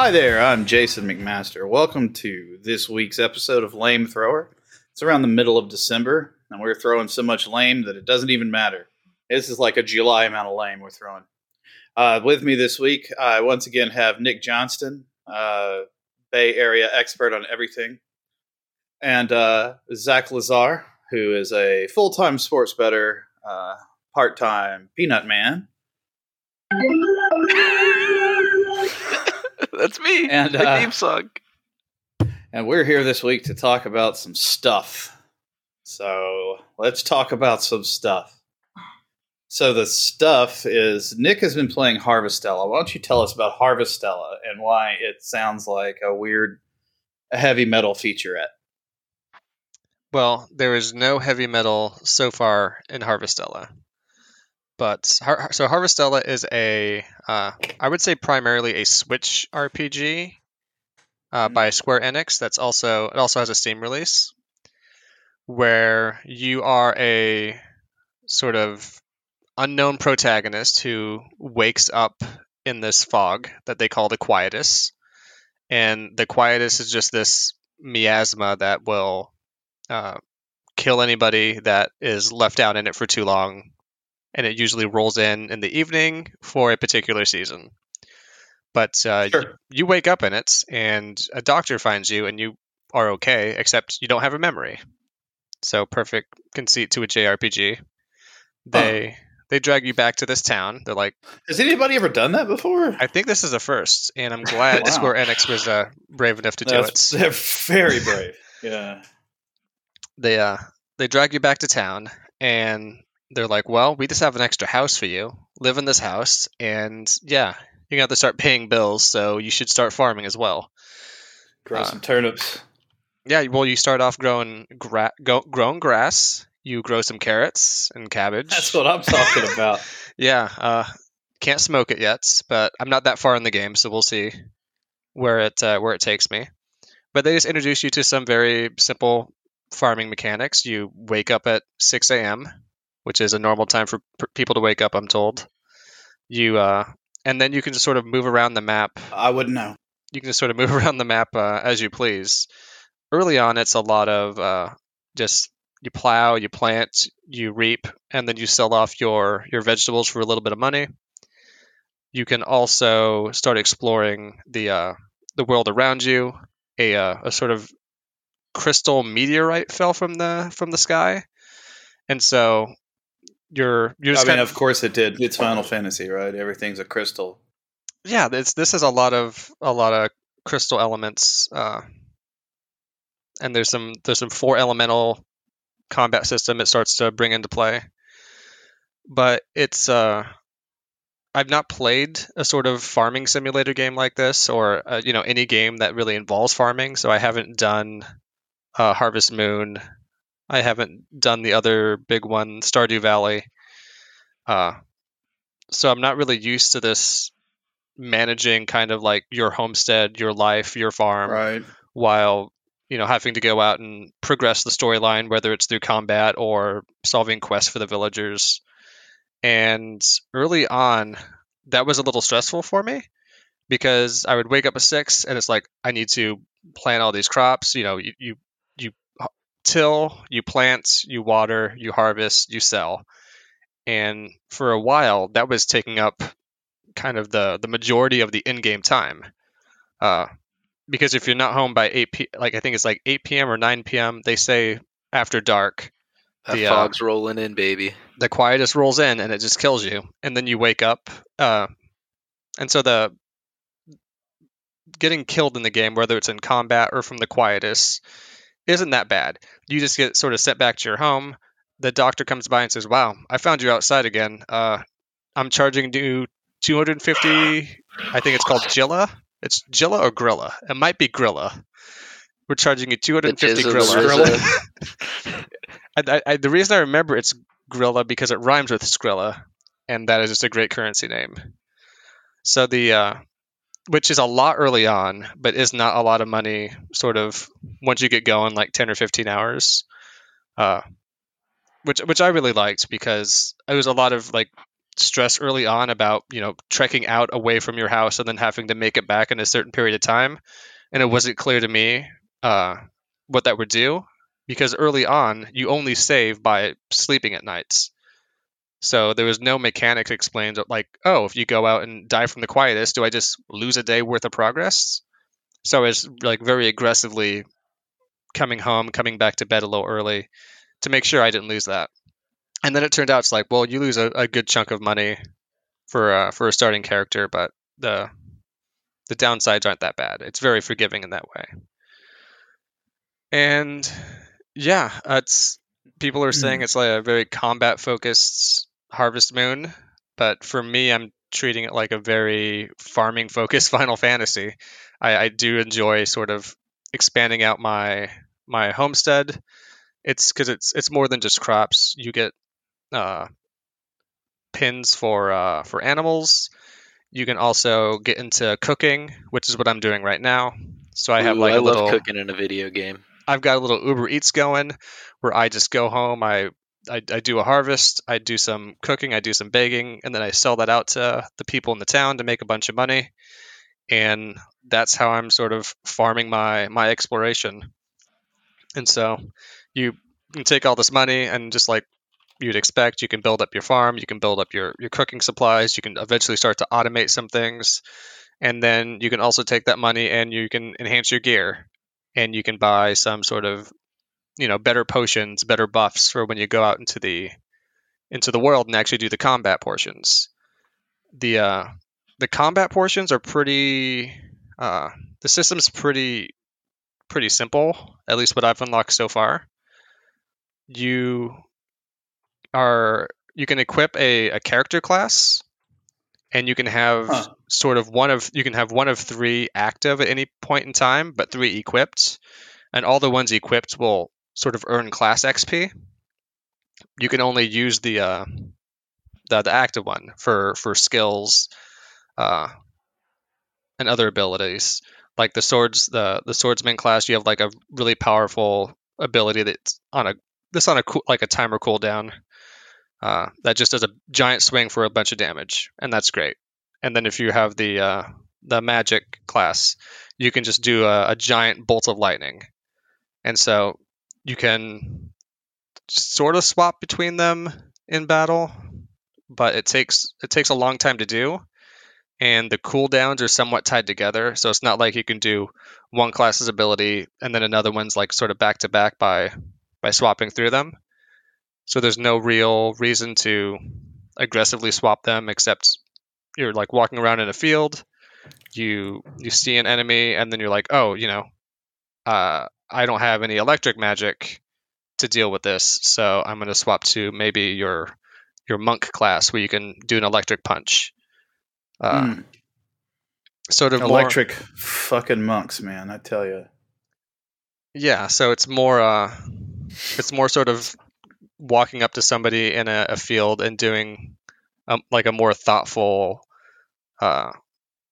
Hi there, I'm Jason McMaster. Welcome to this week's episode of Lamethrower. It's around the middle of December, and we're throwing so much lame that it doesn't even matter. This is like a July amount of lame we're throwing. Uh, with me this week, I once again have Nick Johnston, uh, Bay Area expert on everything, and uh, Zack Lezar, who is a full time sports better, uh, part time peanut man. That's me. And, the uh, theme song. And we're here this week to talk about some stuff. So let's talk about some stuff. So the stuff is Nick has been playing Harvestella. Why don't you tell us about Harvestella and why it sounds like a weird heavy metal featurette? Well, there is no heavy metal so far in Harvestella. But Har- so Harvestella is a, uh, I would say primarily a Switch RPG uh, Mhm. by Square Enix. That's also it also has a Steam release where you are a sort of unknown protagonist who wakes up in this fog that they call the Quietus, and the Quietus is just this miasma that will uh, kill anybody that is left out in it for too long, and it usually rolls in in the evening for a particular season. But uh, you, Sure. you wake up in it, and a doctor finds you, and you are okay, except you don't have a memory. So perfect conceit to a JRPG. They they drag you back to this town. They're like, Has anybody ever done that before? I think this is a first, and I'm glad Wow. Square Enix was uh, brave enough to do it. they're very brave. Yeah. they uh they drag you back to town and they're like, "Well, we just have an extra house for you. Live in this house, and yeah, you're gonna have to start paying bills. So you should start farming as well. Grow Uh, some turnips. Yeah, well, you start off growing gra- go- growing grass. You grow some carrots and cabbage. That's what I'm talking about. Yeah, uh, can't smoke it yet, but I'm not that far in the game, so we'll see where it uh, where it takes me. But they just introduce you to some very simple farming mechanics. You wake up at 6 a.m., which is a normal time for p- people to wake up. I'm told. You uh, and then you can just sort of move around the map. I wouldn't know. You can just sort of move around the map uh, as you please. Early on, it's a lot of uh, just you plow, you plant, you reap, and then you sell off your your vegetables for a little bit of money. You can also start exploring the uh, the world around you. A uh, a sort of crystal meteorite fell from the from the sky, and so you're you're I mean, kind of course it did. It's Final Fantasy, right? Everything's a crystal. yeah. This this is a lot of a lot of crystal elements, uh, and there's some there's some four elemental combat system it starts to bring into play. But it's uh, I've not played a sort of farming simulator game like this, or uh, you know any game that really involves farming. So I haven't done uh, Harvest Moon. I haven't done the other big one, Stardew Valley. Uh, so I'm not really used to this managing kind of like your homestead, your life, your farm, Right. while you know having to go out and progress the storyline, whether it's through combat or solving quests for the villagers. And early on, that was a little stressful for me because I would wake up at six and it's like I need to plant all these crops. You know, you you, till, you plant, you water, you harvest, you sell. And for a while, that was taking up kind of the the majority of the in-game time. Uh, because if you're not home by 8 p like I think it's like 8 p.m. or 9 p.m. they say after dark That the, uh, fog's rolling in, baby. the Quietus rolls in and it just kills you and then you wake up uh, and so the getting killed in the game whether it's in combat or from the Quietus isn't that bad. You just get sort of sent back to your home. The doctor comes by and says wow i found you outside again. Uh, i'm charging you 250 i think it's called Jilla. it's Jilla or grilla. It might be grilla. We're charging you 250 Jizza grilla. I, I, I, the reason I remember it's Grilla because it rhymes with Skrilla, and that is just a great currency name. So the uh, which is a lot early on, but is not a lot of money. Sort of once you get going, like ten or fifteen hours, uh, which which I really liked because it was a lot of like stress early on about you know trekking out away from your house and then having to make it back in a certain period of time, and it wasn't clear to me uh, what that would do because early on you only save by sleeping at nights. So there was no mechanics explained like, oh, if you go out and die from the Quietus, do I just lose a day worth of progress? So I was like very aggressively coming home, coming back to bed a little early to make sure I didn't lose that. And then it turned out it's like, well, you lose a, a good chunk of money for uh, for a starting character, but the the downsides aren't that bad. It's very forgiving in that way. And yeah, it's people are saying it's like a very combat focused Harvest Moon, but for me, I'm treating it like a very farming focused Final Fantasy. I, I do enjoy sort of expanding out my my homestead. It's because it's it's more than just crops. You get uh, pins for uh, for animals. You can also get into cooking, which is what I'm doing right now. So I have Ooh, like I a love little cooking in a video game. I've got a little Uber Eats going where I just go home, I, I I do a harvest, I do some cooking, I do some baking, and then I sell that out to the people in the town to make a bunch of money. And that's how I'm sort of farming my my exploration. And so you can take all this money and just like you'd expect, you can build up your farm, you can build up your your cooking supplies, you can eventually start to automate some things. And then you can also take that money and you can enhance your gear and you can buy some sort of you know better potions better buffs for when you go out into the into the world and actually do the combat portions. The uh the combat portions are pretty uh the system's pretty pretty simple at least what i've unlocked so far. You are you can equip a, a character class and you can have Huh. sort of one of you can have one of three active at any point in time but three equipped. And all the ones equipped will sort of earn class xp you can only use the uh the, the active one for for skills uh and other abilities like the swords the the swordsman class you have like a really powerful ability that's on a this on a like a timer cooldown uh, that just does a giant swing for a bunch of damage, and that's great. And then if you have the uh, the magic class, you can just do a, a giant bolt of lightning, and so you can sort of swap between them in battle, but it takes it takes a long time to do, and the cooldowns are somewhat tied together. So it's not like you can do one class's ability and then another one's like sort of back to back by by swapping through them. So there's no real reason to aggressively swap them except you're like walking around in a field, you you see an enemy and then you're like, "Oh, you know, uh I don't have any electric magic to deal with this, so I'm going to swap to maybe your your monk class where you can do an electric punch." Uh, Mm. Sort of more, Electric fucking monks, man. I tell you. Yeah, so it's more uh it's more sort of walking up to somebody in a, a field and doing um, like a more thoughtful uh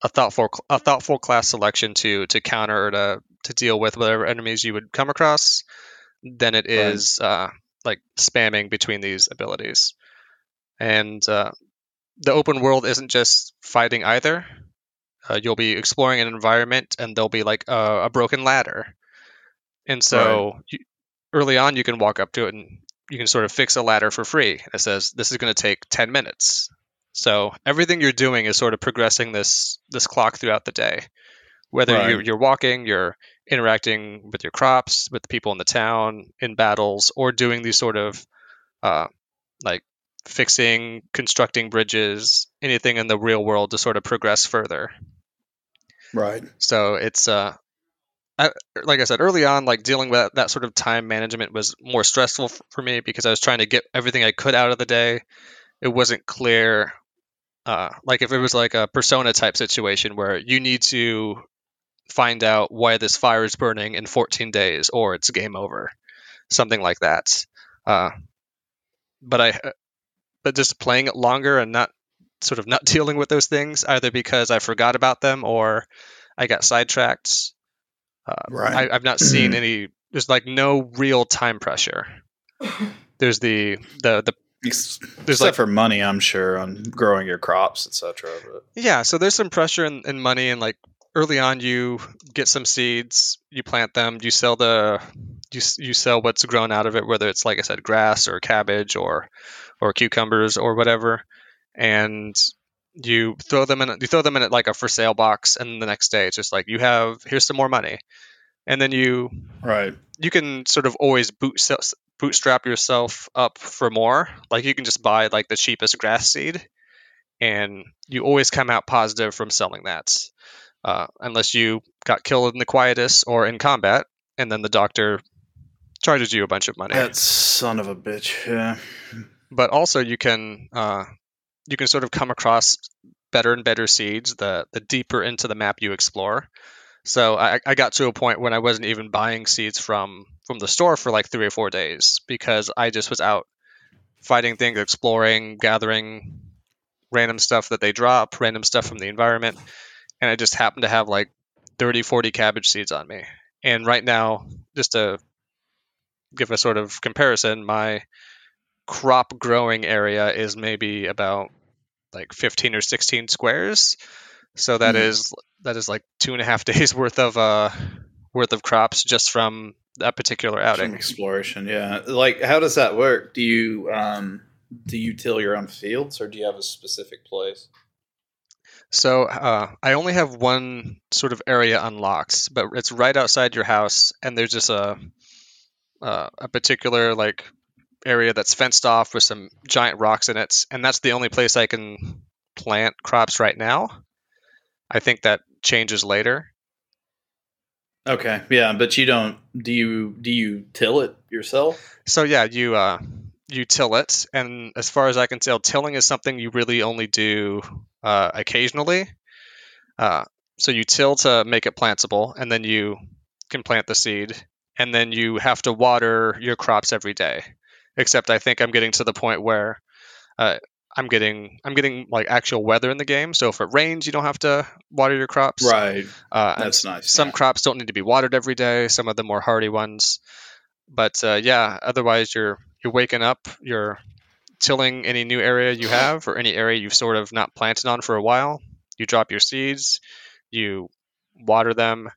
a thoughtful a thoughtful class selection to to counter to to deal with whatever enemies you would come across than it is uh like spamming between these abilities. And uh the open world isn't just fighting either. Uh, you'll be exploring an environment and there'll be like a, a broken ladder and so you, early on, you can walk up to it and you can sort of fix a ladder for free. It says this is going to take 10 minutes. So everything you're doing is sort of progressing this this clock throughout the day. Whether Right. you're, you're walking, you're interacting with your crops, with the people in the town, in battles, or doing these sort of uh, like fixing, constructing bridges, anything in the real world to sort of progress further. Right. So it's uh, I, like I said early on, like dealing with that, that sort of time management was more stressful f- for me because I was trying to get everything I could out of the day. It wasn't clear, uh, like if it was like a persona type situation where you need to find out why this fire is burning in 14 days or it's game over, something like that. Uh, but I, but just playing it longer and not sort of not dealing with those things either because I forgot about them or I got sidetracked. Uh, Right. I, I've not seen any. There's like no real time pressure. There's the the the There's Except like for money, I'm sure, on growing your crops, etc. Yeah, so there's some pressure in, in money, and like early on, you get some seeds, you plant them, you sell the you you sell what's grown out of it, whether it's like I said, grass or cabbage or or cucumbers or whatever, and you throw them in you throw them in it like a for sale box, and the next day it's just like you have here's some more money, and then you right, you can sort of always boot bootstrap yourself up for more. Like you can just buy like the cheapest grass seed, and you always come out positive from selling that, uh, unless you got killed in the quietus or in combat, and then the doctor charges you a bunch of money. that son of a bitch. Yeah, But also you can uh, you can sort of come across better and better seeds the the deeper into the map you explore. So I, I got to a point when I wasn't even buying seeds from from the store for like three or four days because I just was out fighting things, exploring, gathering random stuff that they drop, random stuff from the environment, and I just happened to have like 30, 40 cabbage seeds on me. And right now, just to give a sort of comparison, my crop growing area is maybe about like 15 or 16 squares. So that Mhm. is that is like two and a half days worth of uh worth of crops just from that particular Some outing. exploration. Yeah, like how does that work? Do you um do you till your own fields, or do you have a specific place? So uh, I only have one sort of area unlocked, but it's right outside your house, and there's just a uh, a particular like area that's fenced off with some giant rocks in it, and that's the only place I can plant crops right now. I think that changes later. Okay, yeah, but you don't. Do you do you till it yourself? So yeah, you uh, you till it, and as far as I can tell, tilling is something you really only do uh, occasionally. Uh, so you till to make it plantable, and then you can plant the seed, and then you have to water your crops every day. Except I think I'm getting to the point where uh, I'm getting I'm getting like actual weather in the game. So if it rains, you don't have to water your crops. Right, Uh, that's nice. some yeah. crops don't need to be watered every day. Some of the more hardy ones, but uh, yeah. Otherwise, you're you're waking up. You're tilling any new area you have or any area you've sort of not planted on for a while. You drop your seeds, you water them,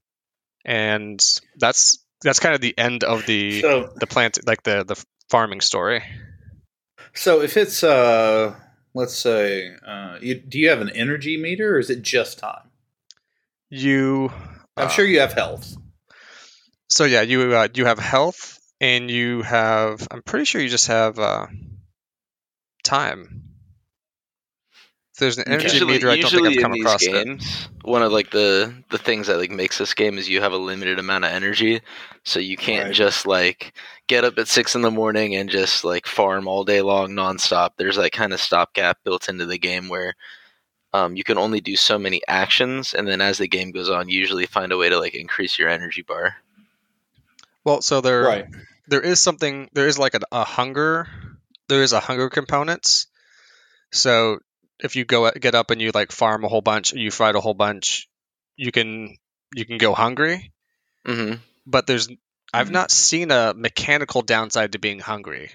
and that's that's kind of the end of the So, the plant like the the farming story. so if it's uh, let's say, uh, you, do you have an energy meter, or is it just time? You, I'm uh, sure you have health. So yeah, you uh, you have health, and you have. I'm pretty sure you just have uh, time. If there's an energy usually, meter, I don't think I've in come these across it. games, one of like the the things that like makes this game is you have a limited amount of energy, so you can't Right. just like get up at six in the morning and just like farm all day long nonstop. There's like kind of stopgap built into the game where um, you can only do so many actions, and then as the game goes on, you usually find a way to like increase your energy bar. Well, so there Right. There is something there is like a, a hunger there is a hunger component. So if you go get up and you like farm a whole bunch, you fight a whole bunch, you can you can go hungry. hmm but there's I've Mhm. not seen a mechanical downside to being hungry.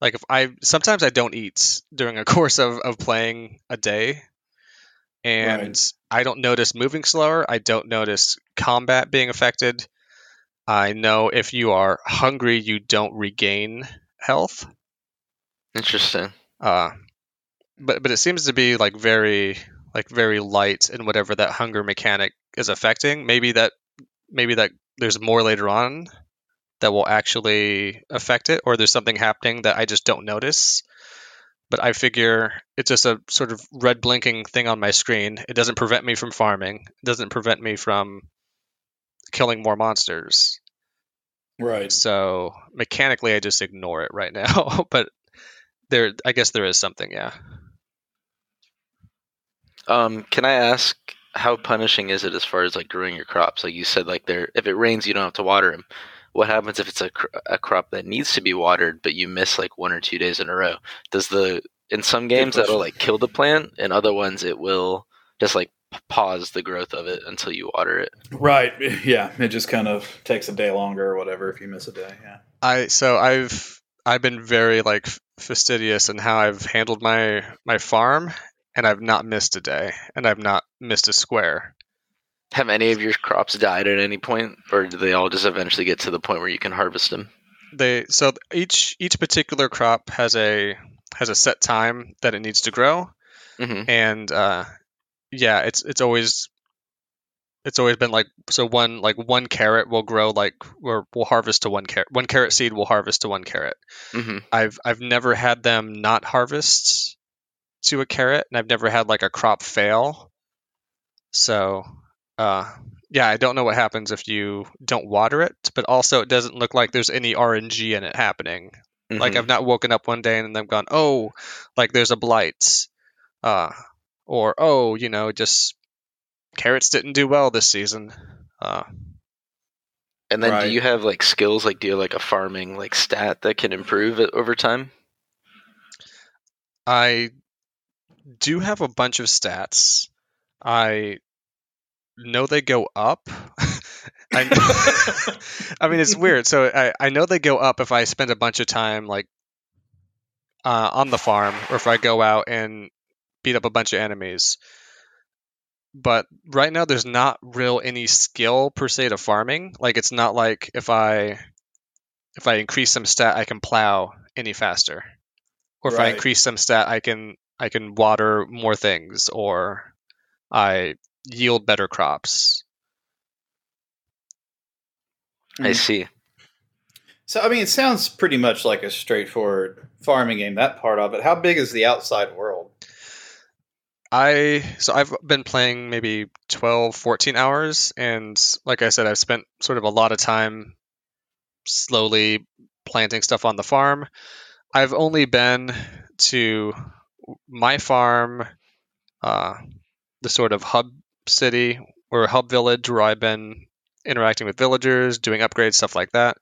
Like if I sometimes I don't eat during a course of, of playing a day and Right. I don't notice moving slower. I don't notice combat being affected. I know if you are hungry, you don't regain health. Interesting. Uh, but but it seems to be like very like very light in whatever that hunger mechanic is affecting. Maybe that maybe that there's more later on that will actually affect it, or there's something happening that I just don't notice. But I figure it's just a sort of red blinking thing on my screen. It doesn't prevent me from farming. It doesn't prevent me from killing more monsters. Right. So mechanically, I just ignore it right now. but there, I guess there is something. Yeah. Um, can I ask how punishing is it as far as like growing your crops? Like you said, like there, if it rains, you don't have to water them. What happens if it's a, cr- a crop that needs to be watered, but you miss like one or two days in a row? Does the in some games that'll like kill the plant, and other ones it will just like p- pause the growth of it until you water it. Right. Yeah. It just kind of takes a day longer or whatever if you miss a day. Yeah. I so I've I've been very like fastidious in how I've handled my my farm, and I've not missed a day, and I've not missed a square. Have any of your crops died at any point, or do they all just eventually get to the point where you can harvest them? They so each each particular crop has a has a set time that it needs to grow, hmm and uh, yeah, it's it's always it's always been like so one like one carrot will grow like or will harvest to one carrot one carrot seed will harvest to one carrot. hmm I've I've never had them not harvest to a carrot, and I've never had like a crop fail. So, uh, yeah, I don't know what happens if you don't water it, but also it doesn't look like there's any RNG in it happening. Like Mhm. I've not woken up one day and then gone, oh, like there's a blight, uh, or oh, you know, just carrots didn't do well this season. Uh, And then Right. do you have like skills like do you have like a farming like stat that can improve it over time? I do have a bunch of stats. I know they go up. I, I mean, it's weird. So I, I know they go up if I spend a bunch of time like uh, on the farm, or if I go out and beat up a bunch of enemies. But right now, there's not real any skill per se to farming. Like it's not like if I if I increase some stat, I can plow any faster, or if I increase some stat, I can I can water more things, or I yield better crops. I Mhm. see. So I mean, it sounds pretty much like a straightforward farming game. That part of it. How big is the outside world? I so I've been playing maybe 12 14 hours and like I said I've spent sort of a lot of time slowly planting stuff on the farm. I've only been to my farm uh the sort of hub city or hub village where I've been interacting with villagers, doing upgrades, stuff like that.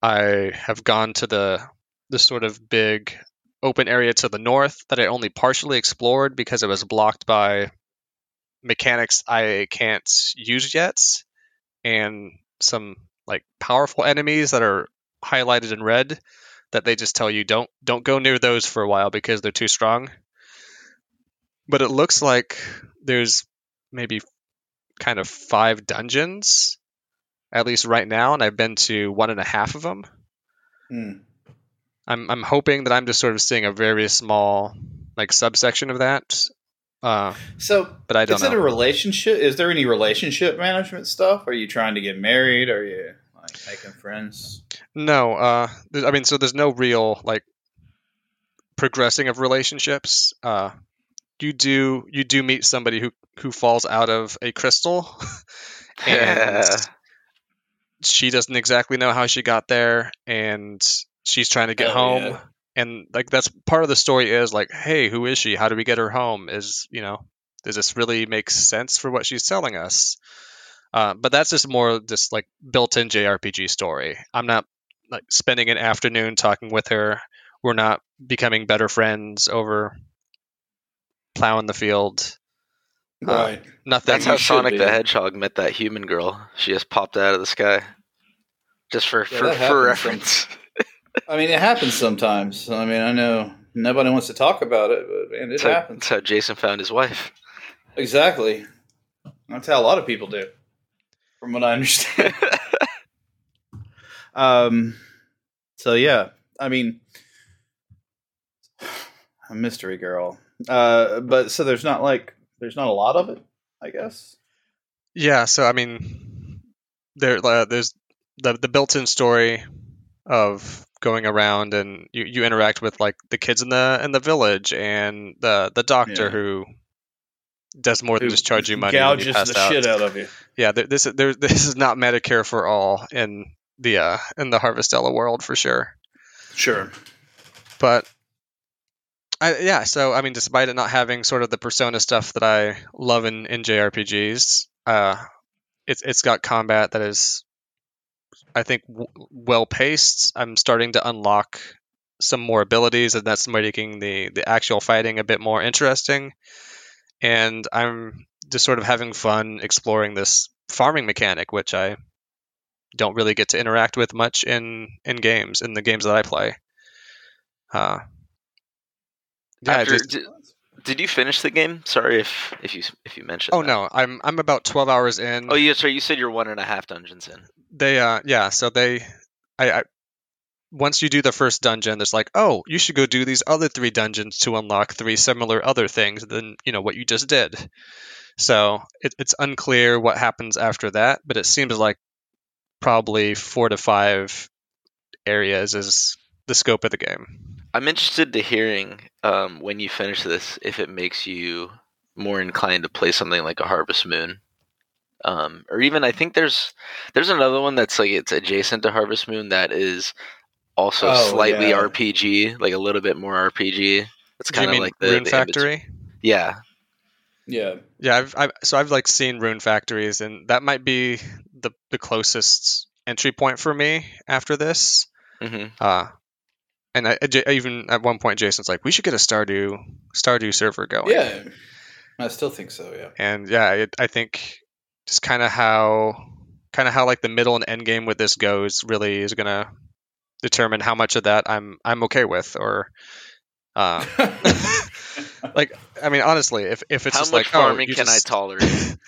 I have gone to the the sort of big open area to the north that I only partially explored because it was blocked by mechanics I can't use yet and some like powerful enemies that are highlighted in red that they just tell you don't don't go near those for a while because they're too strong. But it looks like there's maybe kind of five dungeons at least right now, and I've been to one and a half of them. Hmm. I'm I'm hoping that I'm just sort of seeing a very small like subsection of that. Uh, So, but I don't is it a relationship? Is there any relationship management stuff? Are you trying to get married? Are you like making friends? no, uh, I mean, so there's no real like progressing of relationships. Uh, you do you do meet somebody who who falls out of a crystal, and she doesn't exactly know how she got there, and she's trying to get Oh, home. yeah. and like that's part of the story is like hey who is she how do we get her home is you know does this really make sense for what she's telling us uh, but that's just more just like built-in jrpg story i'm not like spending an afternoon talking with her we're not becoming better friends over plowing the field Uh, Right. nothing That's how Sonic be. the Hedgehog met that human girl. She just popped out of the sky. Just for Yeah, for, for reference. I mean, it happens sometimes. I mean, I know nobody wants to talk about it, but man, it That's how, happens. that's how Jason found his wife. Exactly. That's how a lot of people do, from what I understand. um. So yeah, I mean, a mystery girl. Uh, but so there's not like there's not a lot of it, I guess. Yeah, so I mean, there uh, there's the the built-in story of going around and you, you interact with like the kids in the in the village and the the doctor Yeah. who does more than Who just charge you money when you the out. shit out of you. Yeah, there, this is there, this is not Medicare for all in the uh, in the Harvestella world for sure. Sure. But I, yeah, so I mean, despite it not having sort of the persona stuff that I love in, in JRPGs, uh, it's it's got combat that is, I think, w- well paced. I'm starting to unlock some more abilities, and that's making the the actual fighting a bit more interesting. And I'm just sort of having fun exploring this farming mechanic, which I don't really get to interact with much in in games in the games that I play. Uh, Yeah, After, just- did, you finish the game? Sorry if if you if you mentioned. oh that. no, I'm I'm about twelve hours in. Oh, yeah, sorry. You said you're one and a half dungeons in. they uh yeah so they I, I once you do the first dungeon there's like oh you should go do these other three dungeons to unlock three similar other things than you know what you just did so it, it's unclear what happens after that but it seems like probably four to five areas is the scope of the game I'm interested to hearing um, when you finish this if it makes you more inclined to play something like a Harvest Moon, um, or even I think there's there's another one that's like it's adjacent to Harvest Moon that is also Oh, slightly yeah. RPG, like a little bit more RPG. It's do you kind of mean like the, rune the in-between- factory Yeah, Yeah. yeah I've, I've so i've like seen rune factories and that might be the the closest entry point for me after this hmm Uh, and I, I J- even at one point, Jason's like, "We should get a Stardew Stardew server going." Yeah. I still think so. Yeah. and yeah, it, I think just kind of how kind of how like the middle and end game with this goes really is gonna determine how much of that I'm I'm okay with, or uh, like I mean, honestly, if if it's how just much like oh, farming you can just- I tolerate?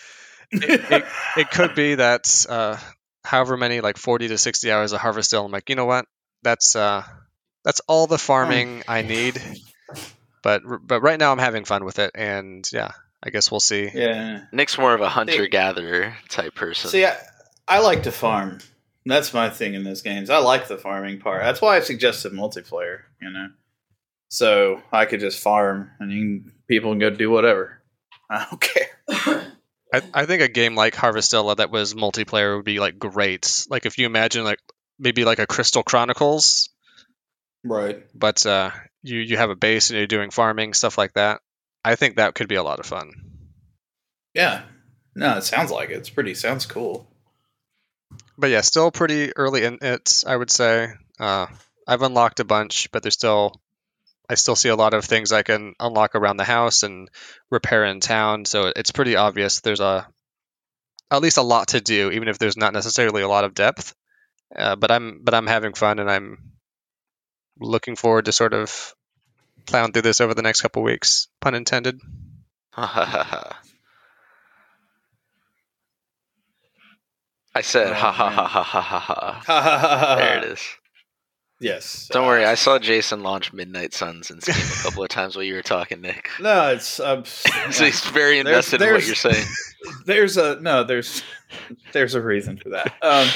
it, it, it could be that uh, however many like 40 to 60 hours of Harvestella i'm like you know what that's uh that's all the farming oh. i need but but right now i'm having fun with it and yeah i guess we'll see yeah. Nick's more of a hunter gatherer type person. See, I, I like to farm. That's my thing in those games. I like the farming part. That's why I suggested multiplayer. You know, so I could just farm and you can, people can go do whatever. I don't care. I, I think a game like harvestella that was multiplayer would be like great like if you imagine like maybe like a crystal chronicles Right. but uh you you have a base and you're doing farming stuff like that i think that could be a lot of fun Yeah. No, it sounds like it. It's pretty. Sounds cool. but yeah, still pretty early in it, I would say. Uh, I've unlocked a bunch, but there's still, I still see a lot of things I can unlock around the house and repair in town. So it's pretty obvious there's a, at least a lot to do, even if there's not necessarily a lot of depth. Uh, but I'm, but I'm having fun, and I'm looking forward to sort of plowing through this over the next couple weeks. Pun intended. I said Oh, ha ha ha ha ha ha ha. There it is. Yes. Don't uh, worry, I saw Jason launch Midnight Suns in Steam a couple of times while you were talking, Nick. No, it's. Um, So he's very There's- invested in what you're saying. there's a no. There's there's a reason for that. Um,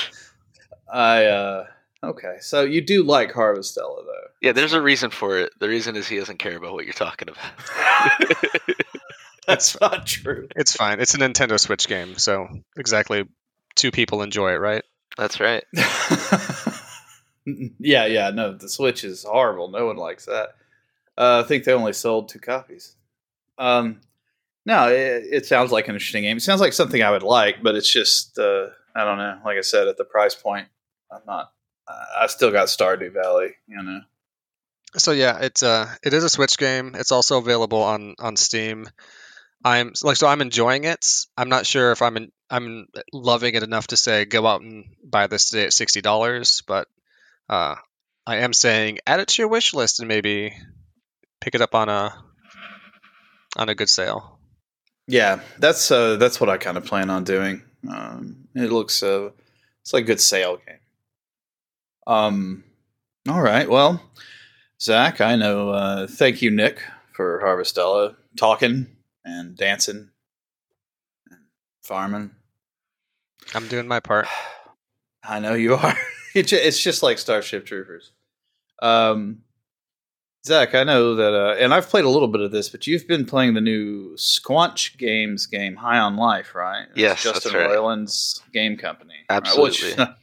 I uh okay. So you do like Harvestella though. Yeah, there's a reason for it. The reason is he doesn't care about what you're talking about. That's not true. It's fine. It's a Nintendo Switch game, so exactly two people enjoy it, right? That's right. yeah, yeah. No, the Switch is horrible. No one likes that. Uh, I think they only sold two copies. Um, no, it, it sounds like an interesting game. It sounds like something I would like, but it's just uh, I don't know. Like I said, at the price point, I'm not. I still got Stardew Valley. You know. So yeah, it's uh it is a Switch game. It's also available on on Steam. I'm like so I'm enjoying it. I'm not sure if I'm in, I'm loving it enough to say go out and buy this today at sixty dollars, but uh, I am saying add it to your wish list and maybe pick it up on a on a good sale. Yeah, that's uh, that's what I kind of plan on doing. Um, it looks uh, it's like a good sale game. Um, all right, well, Zack, I know. Uh, thank you, Nick, for Harvestella talking and dancing and farming. I'm doing my part. I know you are. It's just like Starship Troopers. Um, Zack, I know that, uh, and I've played a little bit of this, but you've been playing the new Squanch Games game, High on Life, right? It's Yes, that's Justin right. Roiland's game company. right? Absolutely. Which,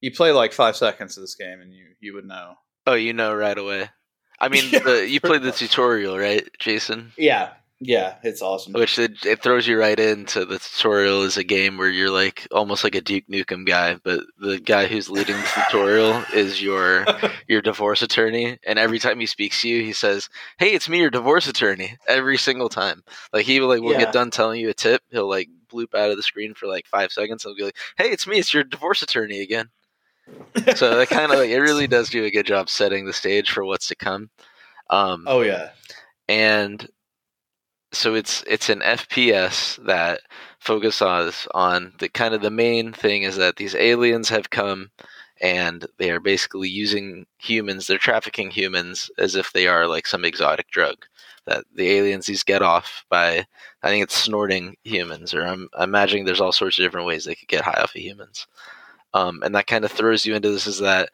you play like five seconds of this game, and you you would know. Oh, you know right away. I mean, Yeah, the, you played the tutorial, right, Jason? Yeah, yeah, it's awesome. Which it, it throws you right into the tutorial is a game where you're like almost like a Duke Nukem guy, but the guy who's leading the tutorial is your your divorce attorney, and every time he speaks to you, he says, "Hey, it's me, your divorce attorney." Every single time, like he like will Yeah. get done telling you a tip, he'll like bloop out of the screen for like five seconds, and he'll be like, "Hey, it's me, it's your divorce attorney again." So that kind of like it really does do a good job setting the stage for what's to come. Um, oh yeah, and so it's it's an FPS that focuses on the kind of the main thing is that these aliens have come and they are basically using humans they're trafficking humans as if they are like some exotic drug that the aliens these get off by i think it's snorting humans or i'm, I'm imagining there's all sorts of different ways they could get high off of humans um, and that kind of throws you into this is that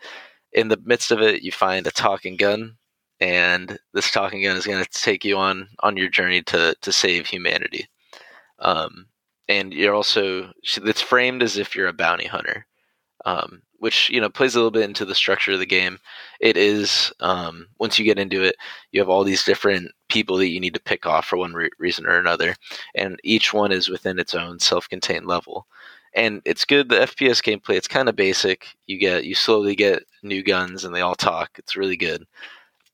in the midst of it you find a talking gun and this talking gun is going to take you on on your journey to to save humanity um, and you're also it's framed as if you're a bounty hunter um, which you know plays a little bit into the structure of the game. It is um, once you get into it, you have all these different people that you need to pick off for one re- reason or another, and each one is within its own self-contained level. And it's good. The FPS gameplay it's kind of basic. You get you slowly get new guns, and they all talk. It's really good,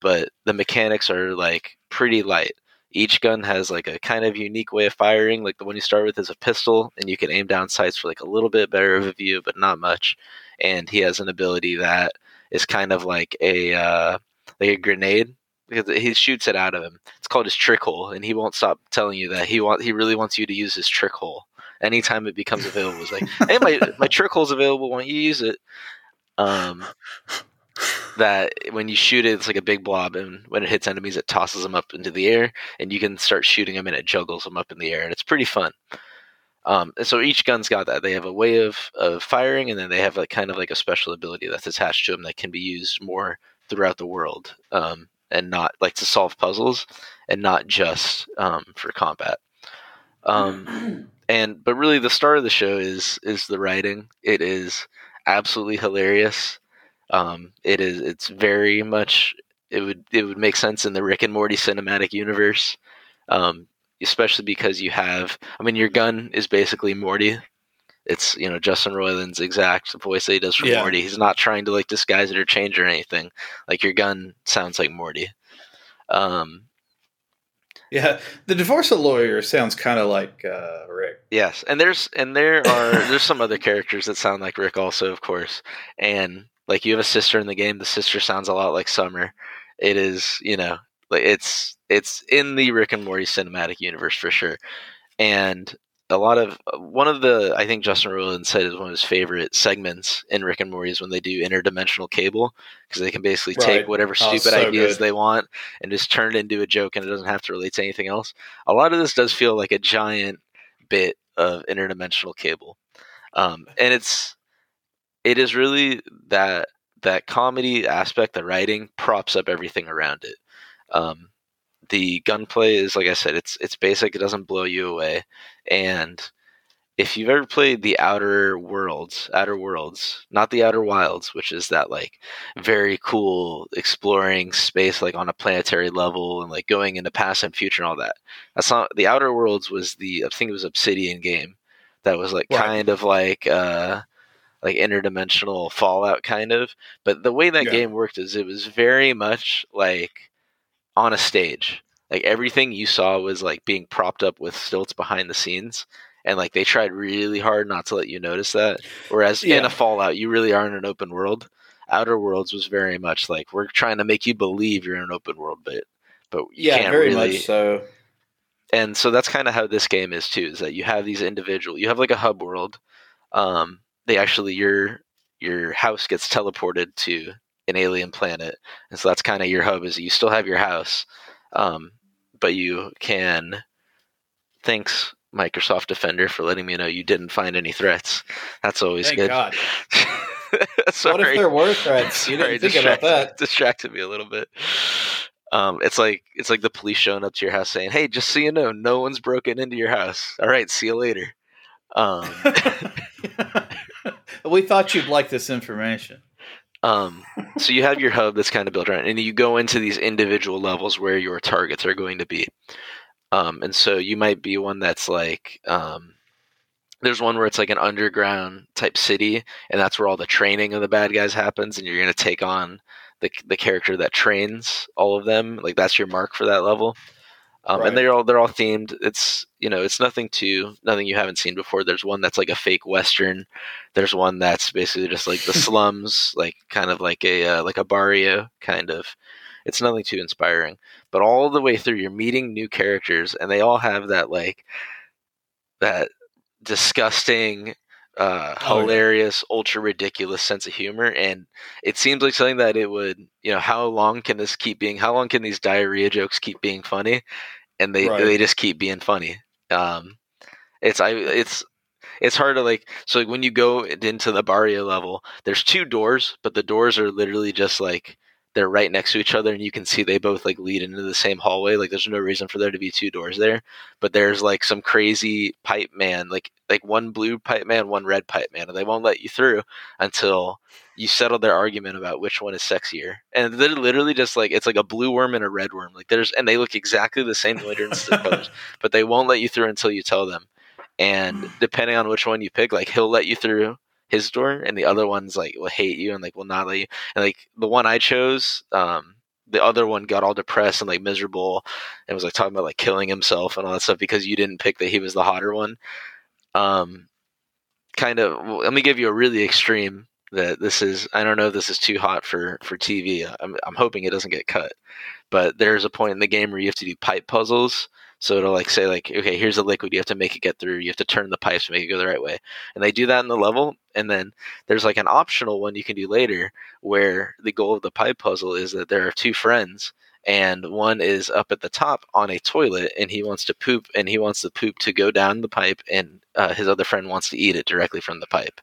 but the mechanics are like pretty light each gun has like a kind of unique way of firing like the one you start with is a pistol and you can aim down sights for like a little bit better of a view but not much and he has an ability that is kind of like a uh, like a grenade because he shoots it out of him. It's called his trick hole, and he won't stop telling you that he want he really wants you to use his trick hole. Anytime it becomes available, it's like, hey, my my trick hole's available. Why don't you use it? Um, that when you shoot it, it's like a big blob, and when it hits enemies, it tosses them up into the air, and you can start shooting them, and it juggles them up in the air, and it's pretty fun. Um, and so each gun's got that. They have a way of, of firing, and then they have like kind of like a special ability that's attached to them that can be used more throughout the world, um, and not like to solve puzzles, and not just um, for combat. Um, and but really, the star of the show is is the writing. It is absolutely hilarious. Um, it is. It's very much. It would. It would make sense in the Rick and Morty cinematic universe. Um, especially because you have. I mean, your gun is basically Morty. It's you know Justin Roiland's exact voice that he does for Yeah. Morty. He's not trying to like disguise it or change or anything. Like your gun sounds like Morty. Um, Yeah, the divorce lawyer sounds kind of like uh, Rick. Yes, and there's and there are there's some other characters that sound like Rick also, of course. And like you have a sister in the game, the sister sounds a lot like Summer. It is, you know, it's it's in the Rick and Morty cinematic universe for sure. And a lot of one of the I think Justin Roiland said is one of his favorite segments in Rick and Morty is when they do interdimensional cable because they can basically Right. take whatever Oh, stupid so ideas good. they want and just turn it into a joke and it doesn't have to relate to anything else. A lot of this does feel like a giant bit of interdimensional cable, um, and it's it is really that that comedy aspect, the writing props up everything around it. Um, the gunplay is like I said, it's it's basic. It doesn't blow you away, and if you've ever played the Outer Worlds, Outer Worlds, not the Outer Wilds, which is that like very cool exploring space like on a planetary level and like going into past and future and all that. That's not the Outer Worlds was the I think it was Obsidian game that was like Right. kind of like uh like interdimensional Fallout kind of. But the way that Yeah. game worked is it was very much like on a stage. Like everything you saw was like being propped up with stilts behind the scenes. And like they tried really hard not to let you notice that. Whereas in a Fallout, you really are in an open world. Outer Worlds was very much like we're trying to make you believe you're in an open world, but but you Yeah, can't very really much so. and so that's kind of how this game is too is that you have these individual you have like a hub world um they actually your your house gets teleported to an alien planet and so that's kind of your hub is you still have your house um but you can thanks microsoft defender for letting me know you didn't find any threats that's always Thank good God. Sorry. What if there were threats? You Sorry, didn't think about distracted- that. Distracted me a little bit. Um, it's like it's like the police showing up to your house saying, "Hey, just so you know, no one's broken into your house. All right, see you later." Um, we thought you'd like this information. Um, so you have your hub that's kind of built around, and you go into these individual levels where your targets are going to be. Um, and so you might be one that's like, um, there's one where it's like an underground type city, and that's where all the training of the bad guys happens, and you're going to take on the the character that trains all of them. Like that's your mark for that level. Um, Right. And they're all they're all themed. It's you know it's nothing too nothing you haven't seen before. There's one that's like a fake western. There's one that's basically just like the slums, like kind of like a uh, like a barrio kind of. It's nothing too inspiring. But all the way through, you're meeting new characters, and they all have that like that disgusting, uh, Oh, yeah. hilarious, ultra ridiculous sense of humor, and it seems like something that it would, you know, how long can this keep being? How long can these diarrhea jokes keep being funny? And they Right. they just keep being funny. Um, it's I it's it's hard to like so like when you go into the barrio level there's two doors but the doors are literally just like they're right next to each other and you can see they both like lead into the same hallway like there's no reason for there to be two doors there but there's like some crazy pipe man like like one blue pipe man one red pipe man and they won't let you through until you settle their argument about which one is sexier and they're literally just like it's like a blue worm and a red worm like there's and they look exactly the same colors but they won't let you through until you tell them and depending on which one you pick like he'll let you through his door and the other ones like will hate you and like will not let you. And like the one i chose um the other one got all depressed and like miserable and was like talking about like killing himself and all that stuff because you didn't pick that he was the hotter one. Um kind of let me give you a really extreme that this is i don't know if this is too hot for for tv i'm, I'm hoping it doesn't get cut. But there's a point in the game where you have to do pipe puzzles so it'll like say like, okay, here's a liquid, you have to make it get through. You have to turn the pipes to make it go the right way. And they do that in the level. And then there's like an optional one you can do later where the goal of the pipe puzzle is that there are two friends and one is up at the top on a toilet and he wants to poop and he wants the poop to go down the pipe and uh, his other friend wants to eat it directly from the pipe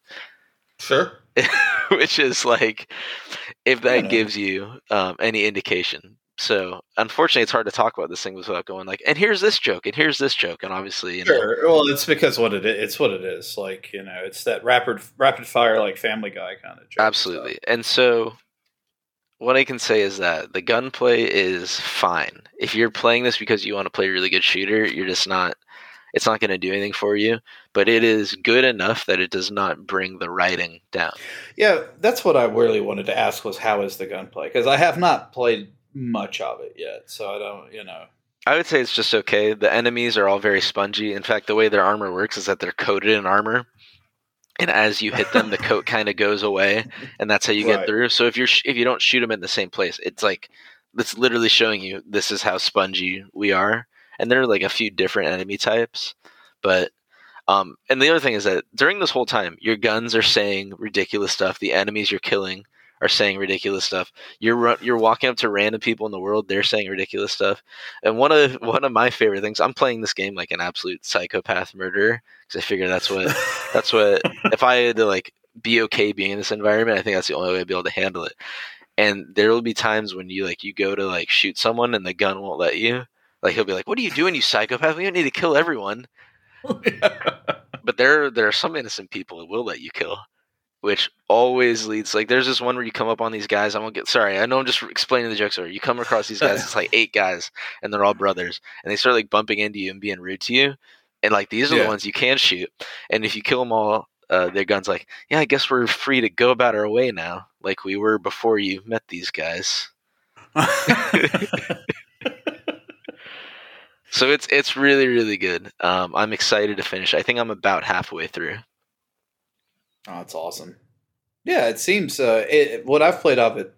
Sure. which is like if that gives you um, any indication so unfortunately it's hard to talk about this thing without going like and here's this joke and here's this joke and obviously you know, Sure. Well, it's because what it is. It's what it is. Like you know, it's that rapid rapid fire like Family Guy kind of joke. absolutely and so what i can say is that the gunplay is fine if you're playing this because you want to play a really good shooter you're just not it's not going to do anything for you but it is good enough that it does not bring the writing down Yeah, that's what I really wanted to ask was how is the gunplay? Because I have not played much of it yet, so I don't. You know. I would say it's just okay. The enemies are all very spongy. In fact, the way their armor works is that they're coated in armor, and as you hit them, the coat kind of goes away, and that's how you get Right. through. So if you're sh- if you don't shoot them in the same place, it's like it's literally showing you this is how spongy we are. And there are like a few different enemy types, but um, and the other thing is that during this whole time, your guns are saying ridiculous stuff. The enemies you're killing are saying ridiculous stuff. You're you're walking up to random people in the world, they're saying ridiculous stuff. And one of one of my favorite things, I'm playing this game like an absolute psychopath murderer because I figure that's what that's what if I had to like be okay being in this environment, I think that's the only way I'd be able to handle it. And there will be times when you like you go to like shoot someone and the gun won't let you. Like he'll be like, "What are you doing, you psychopath? We don't need to kill everyone." But there there are some innocent people that will let you kill, which always leads like there's this one where you come up on these guys. I won't get sorry. I know I'm just explaining the jokes. Or you come across these guys. It's like eight guys, and they're all brothers, and they start like bumping into you and being rude to you. And like these are Yeah. the ones you can shoot. And if you kill them all, uh, their guns like, yeah, I guess we're free to go about our way now, like we were before you met these guys. So it's it's really really good. Um, I'm excited to finish. I think I'm about halfway through. Oh, that's awesome. Yeah, it seems uh, it, what I've played of it,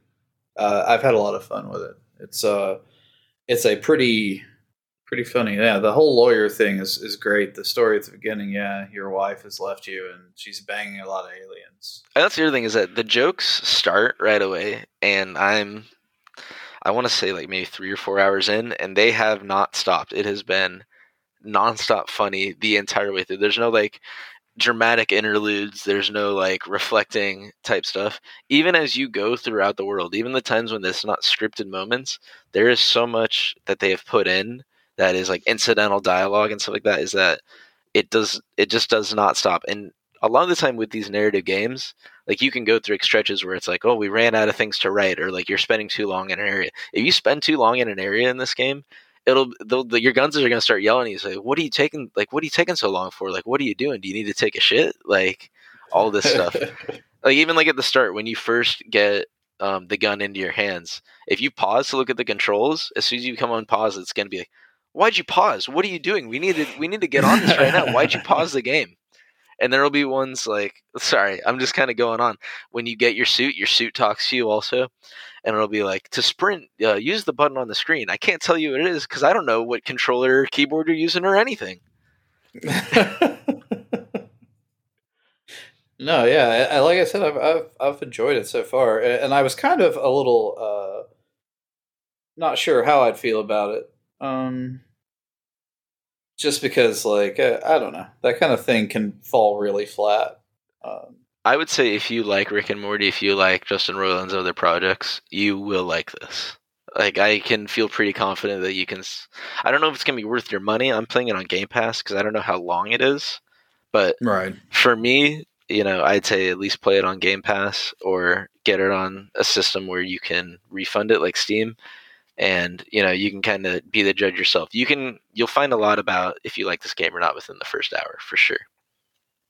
uh, I've had a lot of fun with it. It's uh, it's a pretty pretty funny. Yeah, the whole lawyer thing is is great. The story at the beginning, yeah, your wife has left you and she's banging a lot of aliens. And that's the other thing is that the jokes start right away, and I'm, I want to say like maybe three or four hours in, and they have not stopped. It has been nonstop funny the entire way through. There's no like dramatic interludes. There's no like reflecting type stuff. Even as you go throughout the world, even the times when there's not scripted moments, there is so much that they have put in that is like incidental dialogue and stuff like that. Is that it does it just does not stop and a lot of the time with these narrative games like you can go through stretches where it's like oh we ran out of things to write or like you're spending too long in an area if you spend too long in an area in this game it'll the, your guns are going to start yelling at you say what are you taking like what are you taking so long for? Like what are you doing? Do you need to take a shit? Like all this stuff. Like even like at the start when you first get um, the gun into your hands if you pause to look at the controls as soon as you come on pause it's going to be like why'd you pause? What are you doing? We need to we need to get on this right now. Why'd you pause the game And there'll be ones like, sorry, I'm just kind of going on. When you get your suit, your suit talks to you also, and it'll be like to sprint, uh, use the button on the screen. I can't tell you what it is because I don't know what controller or keyboard you're using or anything. no, yeah, I, like I said, I've, I've I've enjoyed it so far, and I was kind of a little uh, not sure how I'd feel about it. Um, just because, like, I, I, don't know, that kind of thing can fall really flat. Um, I would say if you like Rick and Morty, if you like Justin Roiland's other projects, you will like this. Like, I can feel pretty confident that you can. I don't know if it's gonna be worth your money. I'm playing it on Game Pass because I don't know how long it is, but right for me, you know, I'd say at least play it on Game Pass or get it on a system where you can refund it, like Steam and you know you can kind of be the judge yourself. You can you'll find a lot about if you like this game or not within the first hour for sure.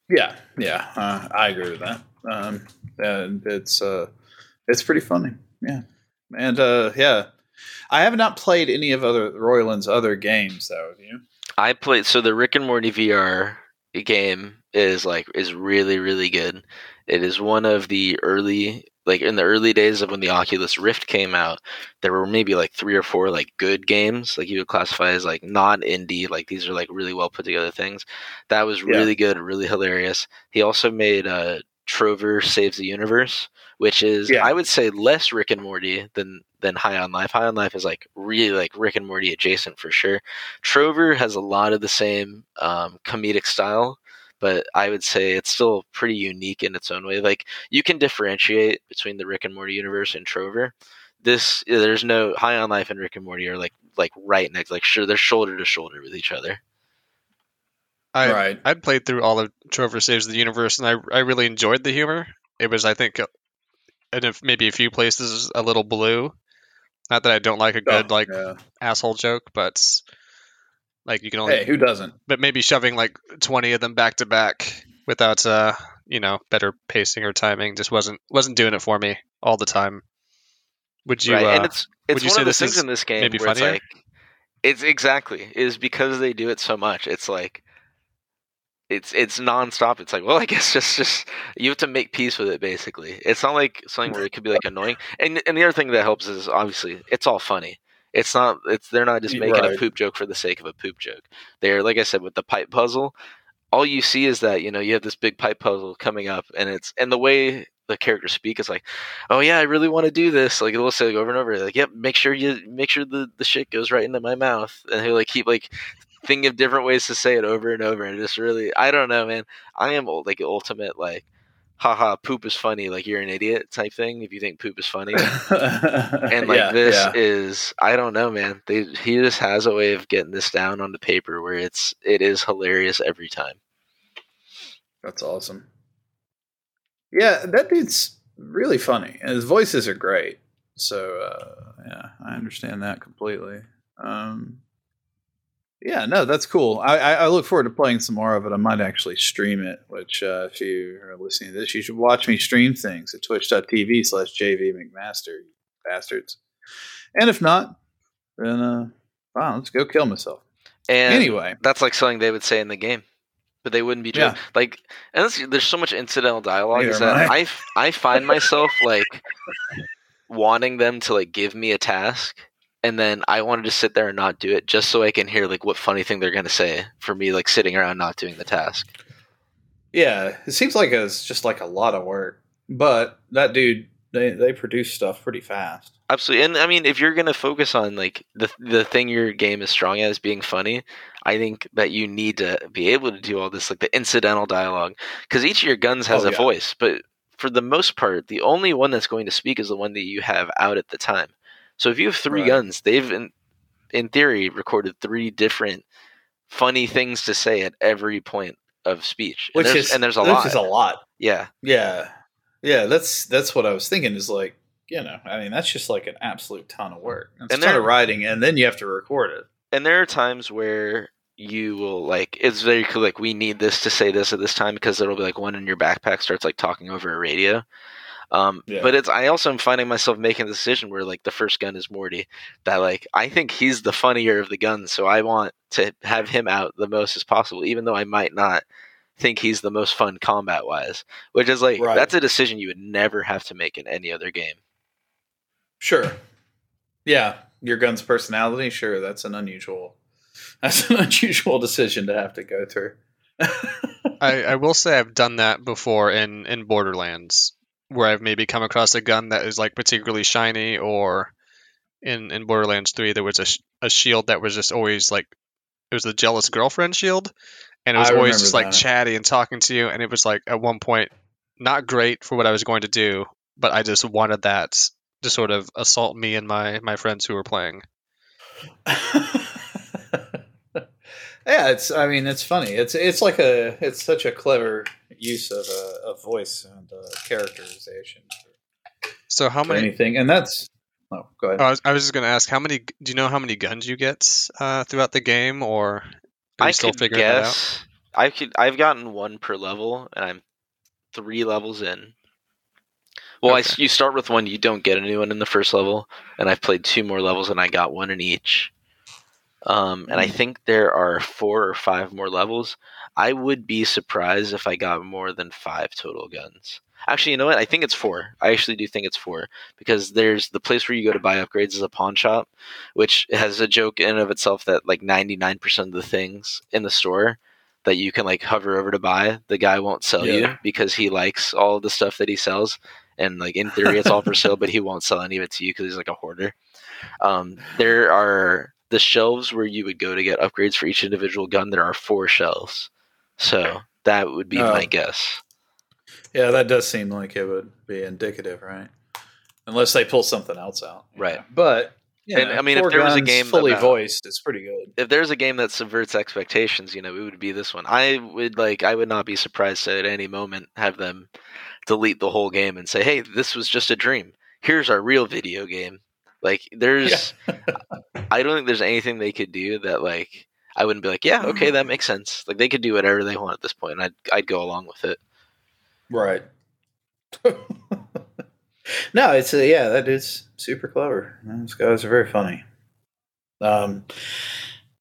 Yeah yeah uh, i agree with that. Um, and it's uh it's pretty funny yeah. And uh yeah i have not played any of other Roiland's other games though have you? I played so the rick and morty vr game is like is really really good. It is one of the early like in the early days of when the Oculus Rift came out, there were maybe like three or four like good games, like you would classify as like non indie, like these are like really well put together things. That was really yeah. good, really hilarious. He also made uh Trover Saves the Universe, which is yeah. I would say less Rick and Morty than than High on Life. High on Life is like really like Rick and Morty adjacent for sure. Trover has a lot of the same um, comedic style but I would say it's still pretty unique in its own way. Like you can differentiate between the Rick and Morty universe and Trover. This there's no High on Life and Rick and Morty are like like right next, like sure they're shoulder to shoulder with each other. I right. I played through all of Trover Saves the Universe, and I I really enjoyed the humor. It was I think, and if maybe a few places a little blue. Not that I don't like a oh, good oh, like yeah. asshole joke, but like you can only Hey, who doesn't? But maybe shoving like 20 of them back to back without uh, you know, better pacing or timing just wasn't wasn't doing it for me all the time. Would you right. uh, and it's it's one of the things in this game maybe where funnier? it's like it's exactly is because they do it so much. It's like it's it's nonstop. It's like, well, I guess just just you have to make peace with it. Basically, it's not like something where it could be like annoying. And and the other thing that helps is obviously it's all funny. It's not. It's they're not just making right. a poop joke for the sake of a poop joke. They're like I said with the pipe puzzle. All you see is that you know you have this big pipe puzzle coming up, and it's and the way the characters speak is like, oh yeah, I really want to do this. Like it'll say like, over and over, like, yep, make sure you make sure the the shit goes right into my mouth, and he'll like keep like thinking of different ways to say it over and over, and just really, I don't know, man. I am like ultimate like haha poop is funny like you're an idiot type thing if you think poop is funny. And like yeah, this yeah. is i don't know man. They, he just has a way of getting this down on the paper where it's it is hilarious every time. That's awesome. Yeah that dude's really funny and his voices are great. So uh, yeah i understand that completely. Um, yeah, no, that's cool. I, I, look forward to playing some more of it. I might actually stream it, which uh, if you are listening to this, you should watch me stream things at twitch.tv slash JV McMaster, bastards. And if not, then uh, wow, let's go kill myself. And anyway, that's like something they would say in the game, but they wouldn't be doing. Yeah. Like, and there's so much incidental dialogue is that I, I find myself like wanting them to like give me a task and then I wanted to sit there and not do it just so I can hear like what funny thing they're gonna say for me like sitting around not doing the task. Yeah, it seems like it's just like a lot of work, but that dude they they produce stuff pretty fast. Absolutely, and I mean if you're gonna focus on like the the thing your game is strong at is being funny, I think that you need to be able to do all this like the incidental dialogue because each of your guns has oh, a yeah. voice, but for the most part, the only one that's going to speak is the one that you have out at the time. So if you have three right. guns, they've in, in theory recorded three different funny things to say at every point of speech. Which and is and there's a lot. Which is a lot. Yeah. Yeah. Yeah, that's that's what I was thinking is like, you know, I mean that's just like an absolute ton of work. It's and a ton of writing and then you have to record it. And there are times where you will like it's very cool like we need this to say this at this time because there'll be like one in your backpack starts like talking over a radio um, yeah. But it's I also am finding myself making the decision where like the first gun is Morty. That like I think he's the funnier of the guns, so I want to have him out the most as possible, even though I might not think he's the most fun combat wise, which is like Right. that's a decision you would never have to make in any other game. Sure. Yeah, your gun's personality. Sure, that's an unusual. That's an unusual decision to have to go through. I, I will say I've done that before in, in Borderlands, where I've maybe come across a gun that is like particularly shiny, or in, in Borderlands 3, there was a, sh- a shield that was just always like, it was the jealous girlfriend shield, and it was I always just like that. chatty and talking to you, and it was like at one point not great for what I was going to do, but I just wanted that to sort of assault me and my, my friends who were playing. yeah, it's. I mean, it's funny. It's it's like a. It's such a clever use of a, of voice and uh, characterization So how many? anything, and that's. Oh, go ahead. I was, I was just going to ask how many. Do you know how many guns you get uh, throughout the game, or are you I still could figuring that out? guess. I could. I've gotten one per level, and I'm three levels in. Well, I s Okay. you start with one. You don't get a new one in the first level, and I've played two more levels, and I got one in each. Um, and I Hmm. think there are four or five more levels. I would be surprised if I got more than five total guns. Actually, you know what? I think it's four. I actually do think it's four because there's the place where you go to buy upgrades is a pawn shop, which has a joke in and of itself that like 99% of the things in the store that you can like hover over to buy, the guy won't sell you because he likes all the stuff that he sells. And like in theory, it's all for sale, but he won't sell any of it to you because he's like a hoarder. Um, there are the shelves where you would go to get upgrades for each individual gun. There are four shelves, so that would be Oh. my guess. Yeah, that does seem like it would be indicative, right? Unless they pull something else out, Right. know. But And, know, I mean, if there was a game fully about- voiced, it's pretty good. if there's a game that subverts expectations, you know, it would be this one. I would like I would not be surprised to at any moment have them delete the whole game and say, "Hey, this was just a dream. Here's our real video game." Like there's I don't think there's anything they could do that like I wouldn't be like, "Yeah, okay, that makes sense." Like they could do whatever they want at this point and I'd I'd go along with it. Right. no, it's a, yeah, that is super clever. Those guys are very funny. Um,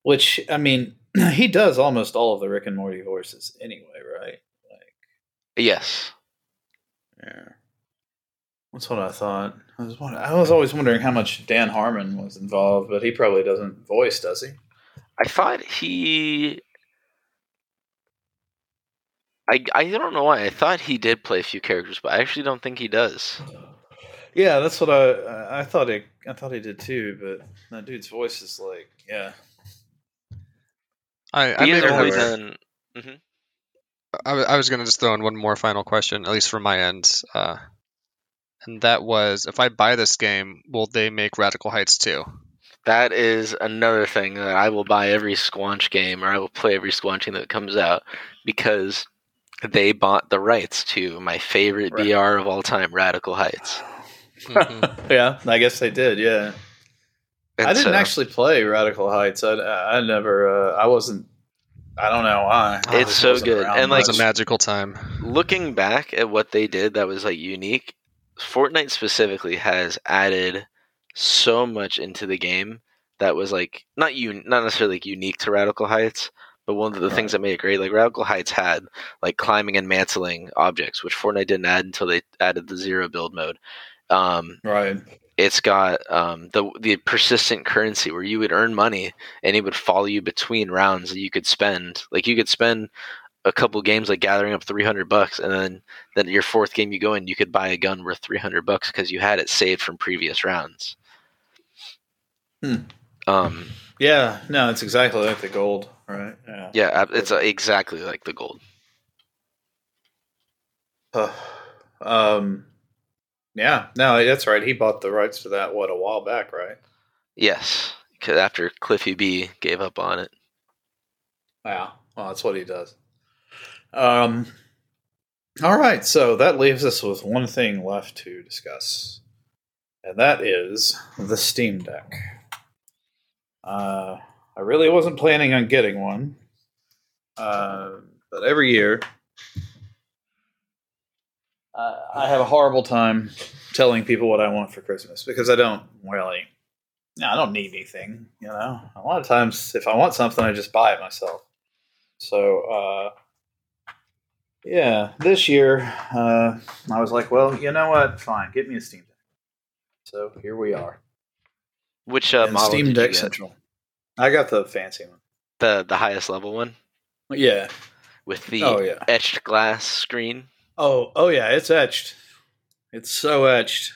which I mean, he does almost all of the Rick and Morty voices anyway, right? Like, Yes. yeah. That's what I thought. I was I was always wondering how much Dan Harmon was involved, but he probably doesn't voice, does he? I thought he I, I don't know why. I thought he did play a few characters, but I actually don't think he does. Yeah, that's what I I thought he I thought he did too, but that dude's voice is like, yeah. I, I, He may has have only heard- done I, I was going to just throw in one more final question, at least from my end. Uh, and that was if I buy this game, will they make Radical Heights too? That is another thing that I will buy every Squanch game or I will play every Squanch game that comes out because they bought the rights to my favorite Right. BR of all time, Radical Heights. Mhm. yeah, I guess they did. Yeah, And I didn't so actually play Radical Heights. I, I never. Uh, I wasn't. I don't know why. It's so good. around And, It like, was a magical time. looking back at what they did that was like unique, Fortnite specifically has added so much into the game that was like not un- not necessarily like unique to Radical Heights, but one of the things that made it great, like Radical Heights had like climbing and mantling objects, which Fortnite didn't add until they added the zero build mode. Um, right. it's got um, the the persistent currency where you would earn money and it would follow you between rounds that you could spend. Like you could spend a couple games like gathering up 300 bucks and then then your fourth game you go in you could buy a gun worth 300 bucks because you had it saved from previous rounds. Hmm. Um Yeah. No, it's exactly like the gold. Right. Yeah. yeah, it's uh, exactly like the gold. Uh, um. Yeah. No, that's right. He bought the rights to that what a while back, right? Yes, 'cause after Cliffy B gave up on it. Wow. Well, that's what he does. Um. All right. So that leaves us with one thing left to discuss, and that is the Steam Deck. Uh, I really wasn't planning on getting one, uh, but every year uh, I have a horrible time telling people what I want for Christmas because I don't really. No, I don't need anything. You know, a lot of times if I want something, I just buy it myself. So uh, yeah, this year uh, I was like, well, you know what? Fine, get me a Steam Deck. So here we are. Which uh, And model Steam did Deck you get? Central. I got the fancy one. The the highest level one Yeah. with the Oh yeah. etched glass screen. Oh oh yeah. It's etched. It's so etched.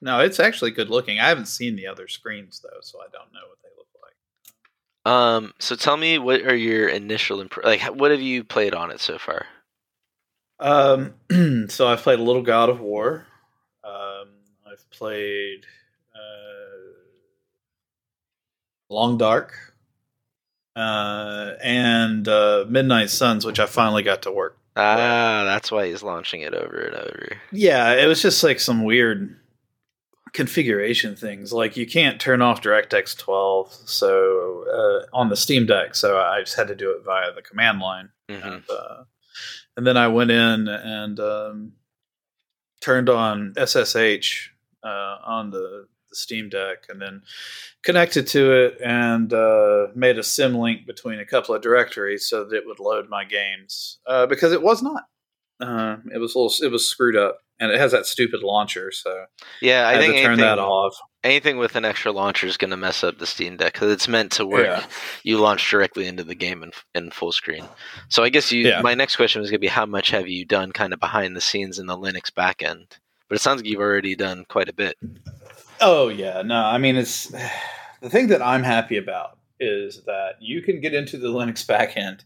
No, it's actually good looking. I haven't seen the other screens though, so I don't know what they look like. Um, so tell me, what are your initial imp- like? What have you played on it so far? Um, so I've played a little God of War. Um, I've played uh, Long Dark uh, and uh, Midnight Suns, which I finally got to work. Ah, that's why he's launching it over and over. Yeah, it was just like some weird configuration things. Like you can't turn off DirectX 12, so uh, on the Steam Deck. So I just had to do it via the command line. hmm and, uh, and then I went in and um, turned on SSH uh, on the, the Steam Deck, and then connected to it and uh, made a symlink between a couple of directories so that it would load my games uh, because it was not. Uh, it was a little, it was screwed up, and it has that stupid launcher, so Yeah, I, I, think to turn anything, that off. anything with an extra launcher is going to mess up the Steam Deck because it's meant to work. Yeah. You launch directly into the game in, in full screen. So I guess you. Yeah. My next question was going to be how much have you done kind of behind the scenes in the Linux backend? But it sounds like you've already done quite a bit. Oh yeah, no, I mean it's the thing that I'm happy about is that you can get into the Linux backend,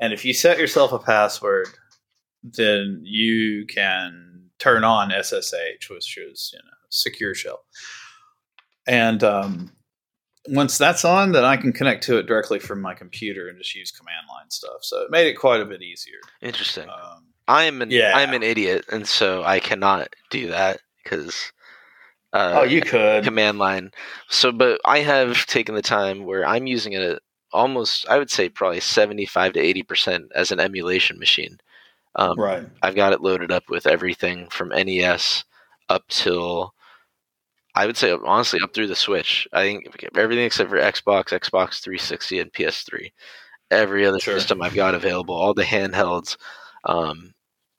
and if you set yourself a password, then you can turn on SSH, which is you know secure shell, and um, once that's on, then I can connect to it directly from my computer and just use command line stuff. So it made it quite a bit easier. Interesting. Um, I am an yeah. I'm an idiot, and so I cannot do that because. Uh, oh, you could. command line. So, but I have taken the time where I'm using it almost, I would say, probably 75 to 80 percent as an emulation machine. Um, Right. I've got it loaded up with everything from NES up till I would say honestly up through the Switch. I think everything except for Xbox, Xbox 360, and PS3. Every other Sure. system I've got available, all the handhelds. Um,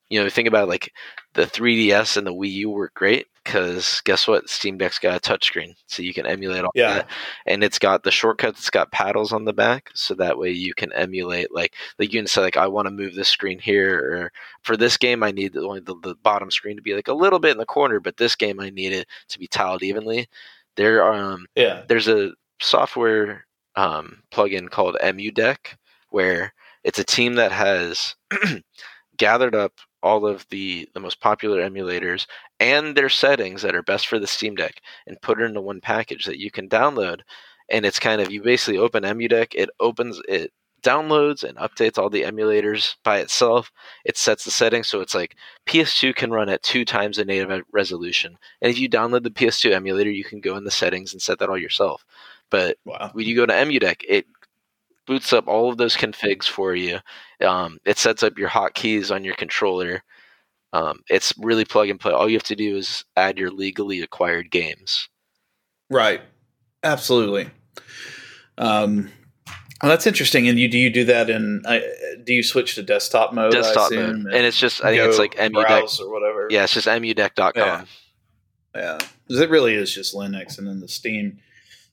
you know, think about like the 3DS and the Wii U work great because guess what? Steam Deck's got a touchscreen, so you can emulate all Yeah. that, and it's got the shortcuts. It's got paddles on the back, so that way you can emulate like like you can say like I want to move this screen here, or for this game I need the, only the, the bottom screen to be like a little bit in the corner, but this game I need it to be tiled evenly. There um Yeah. there's a software um, plugin called EmuDeck where it's a team that has gathered up all of the the most popular emulators and their settings that are best for the Steam Deck and put it into one package that you can download. And it's kind of you basically open EmuDeck, it opens it downloads and updates all the emulators by itself. It sets the settings so it's like PS2 can run at two times the native resolution. And if you download the PS2 emulator, you can go in the settings and set that all yourself. But Wow. when you go to EmuDeck, it boots up all of those configs for you. Um, it sets up your hotkeys on your controller. Um, it's really plug and play. All you have to do is add your legally acquired games. Right. Absolutely. Um, well, that's interesting. And you do you do that in? Uh, do you switch to desktop mode? Desktop mode. And it's just, I think it's like browse or whatever. Yeah, it's just emudeck.com. Yeah. yeah. It really is just Linux, and then the Steam.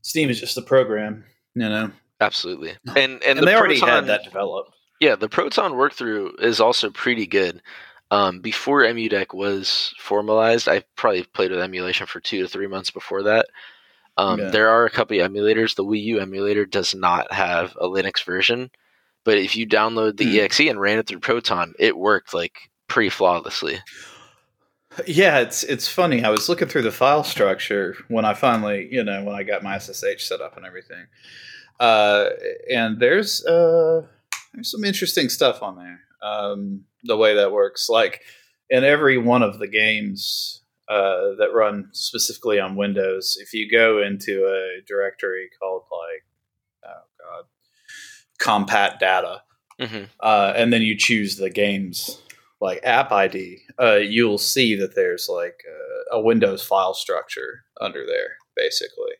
Steam is just the program, you know. Absolutely. And and, And, the they already Proton, had that developed. Yeah, the Proton workthrough is also pretty good. Um, before EmuDeck was formalized, I probably played with emulation for two to three months before that. Um, Yeah. There are a couple of emulators. The Wii U emulator does not have a Linux version, but if you download the Hmm. EXE and ran it through Proton, it worked like pretty flawlessly. Yeah, it's it's funny. I was looking through the file structure when I finally, you know, when I got my SSH set up and everything. Uh, and there's uh, there's some interesting stuff on there. Um, the way that works, like in every one of the games uh, that run specifically on Windows, if you go into a directory called like, oh god, compat data, hmm uh, and then you choose the game's like app ID, uh, you'll see that there's like uh, a Windows file structure under there, basically.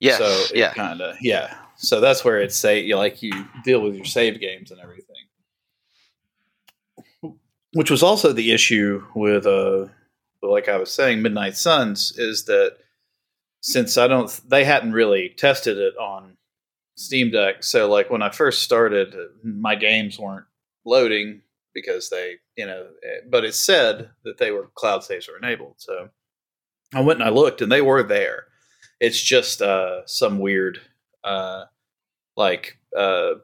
Yes. So yeah. kind of yeah. So that's where it's say you like you deal with your save games and everything. which was also the issue with uh like I was saying, Midnight Suns is that since I don't, they hadn't really tested it on Steam Deck. So like when I first started, my games weren't loading because they, you know, eh, but it said that they were cloud saves were enabled. So I went and I looked, and they were there. It's just uh, some weird, uh, like uh,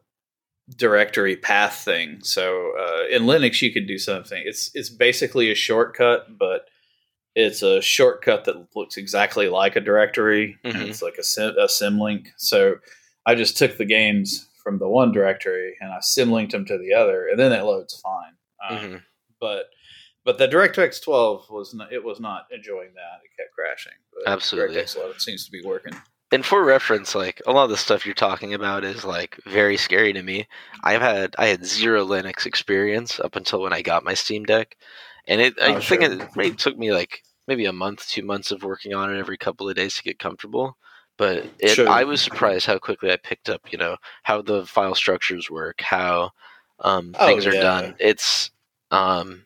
directory path thing. So uh, in Linux, you can do something. It's it's basically a shortcut, but it's a shortcut that looks exactly like a directory. Mhm. And it's like a sim, a symlink. So I just took the games from the one directory and I symlinked them to the other, and then it loads fine. Um, Mhm. But but the DirectX 12 was not, it was not enjoying that. It kept crashing. But Absolutely. DirectX 11 seems to be working. And for reference, like a lot of the stuff you're talking about is like very scary to me. I've had I had zero Linux experience up until when I got my Steam Deck, and it I Oh, think it maybe took me like maybe a month, two months of working on it every couple of days to get comfortable. But it, Sure. I was surprised how quickly I picked up, you know, how the file structures work, how um, Oh, things are yeah. done. It's um,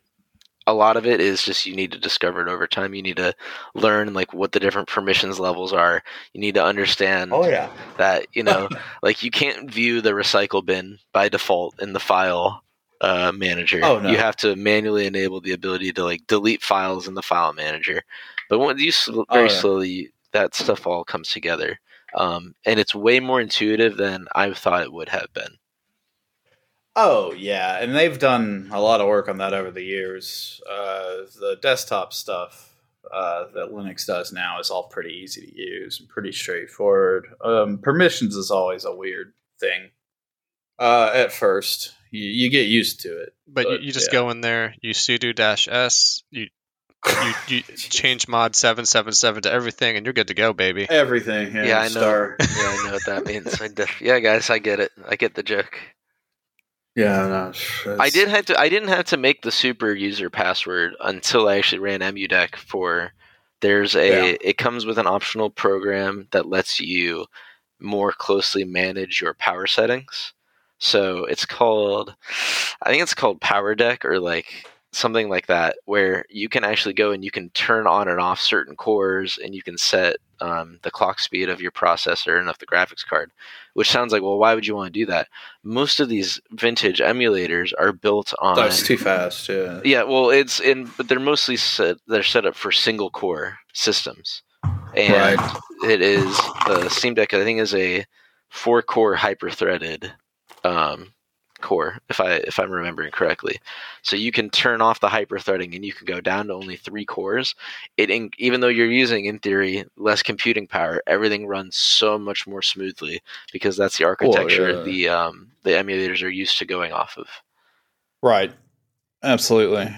a lot of it is just you need to discover it over time. You need to learn like what the different permissions levels are. You need to understand Oh, yeah. that you know like you can't view the recycle bin by default in the file uh, manager Oh, no. you have to manually enable the ability to like delete files in the file manager but when you sl- Oh, very yeah. slowly that stuff all comes together um, and it's way more intuitive than i thought it would have been Oh yeah, and they've done a lot of work on that over the years. Uh, the desktop stuff uh, that Linux does now is all pretty easy to use and pretty straightforward. Um, permissions is always a weird thing uh, at first. You, you get used to it. But, you, But, you just yeah. go in there, you sudo dash s, you you, you change mod seven seven seven to everything, and you're good to go, baby. everything. Yeah, yeah, i know star. yeah i know what that means I def- yeah guys i get it i get the joke Yeah, no, I did have to. I didn't have to make the super user password until I actually ran EmuDeck for. There's a. Yeah. It comes with an optional program that lets you more closely manage your power settings. So it's called. I think it's called Power Deck or like something like that, where you can actually go and you can turn on and off certain cores, and you can set um, the clock speed of your processor and of the graphics card. Which sounds like, well, why would you want to do that? most of these vintage emulators are built on That's too fast. Yeah. yeah well it's in but they're mostly set they're set up for single core systems and Right. it is the steam deck i think is a four core hyper threaded um, core if i if i'm remembering correctly so you can turn off the hyper threading and you can go down to only three cores it in, even though you're using in theory less computing power everything runs so much more smoothly because that's the architecture yeah. the um the emulators are used to going off of Right. Absolutely.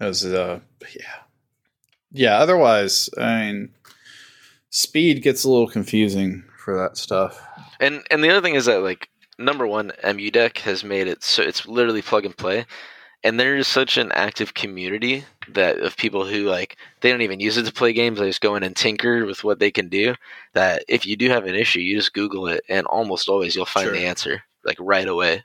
As uh yeah. Yeah, otherwise, I mean speed gets a little confusing for that stuff. And and the other thing is that like number one, EmuDeck has made it so it's literally plug and play. And there is such an active community that of people who like they don't even use it to play games, they just go in and tinker with what they can do. That if you do have an issue, you just Google it and almost always you'll find Sure. the answer. Like right away.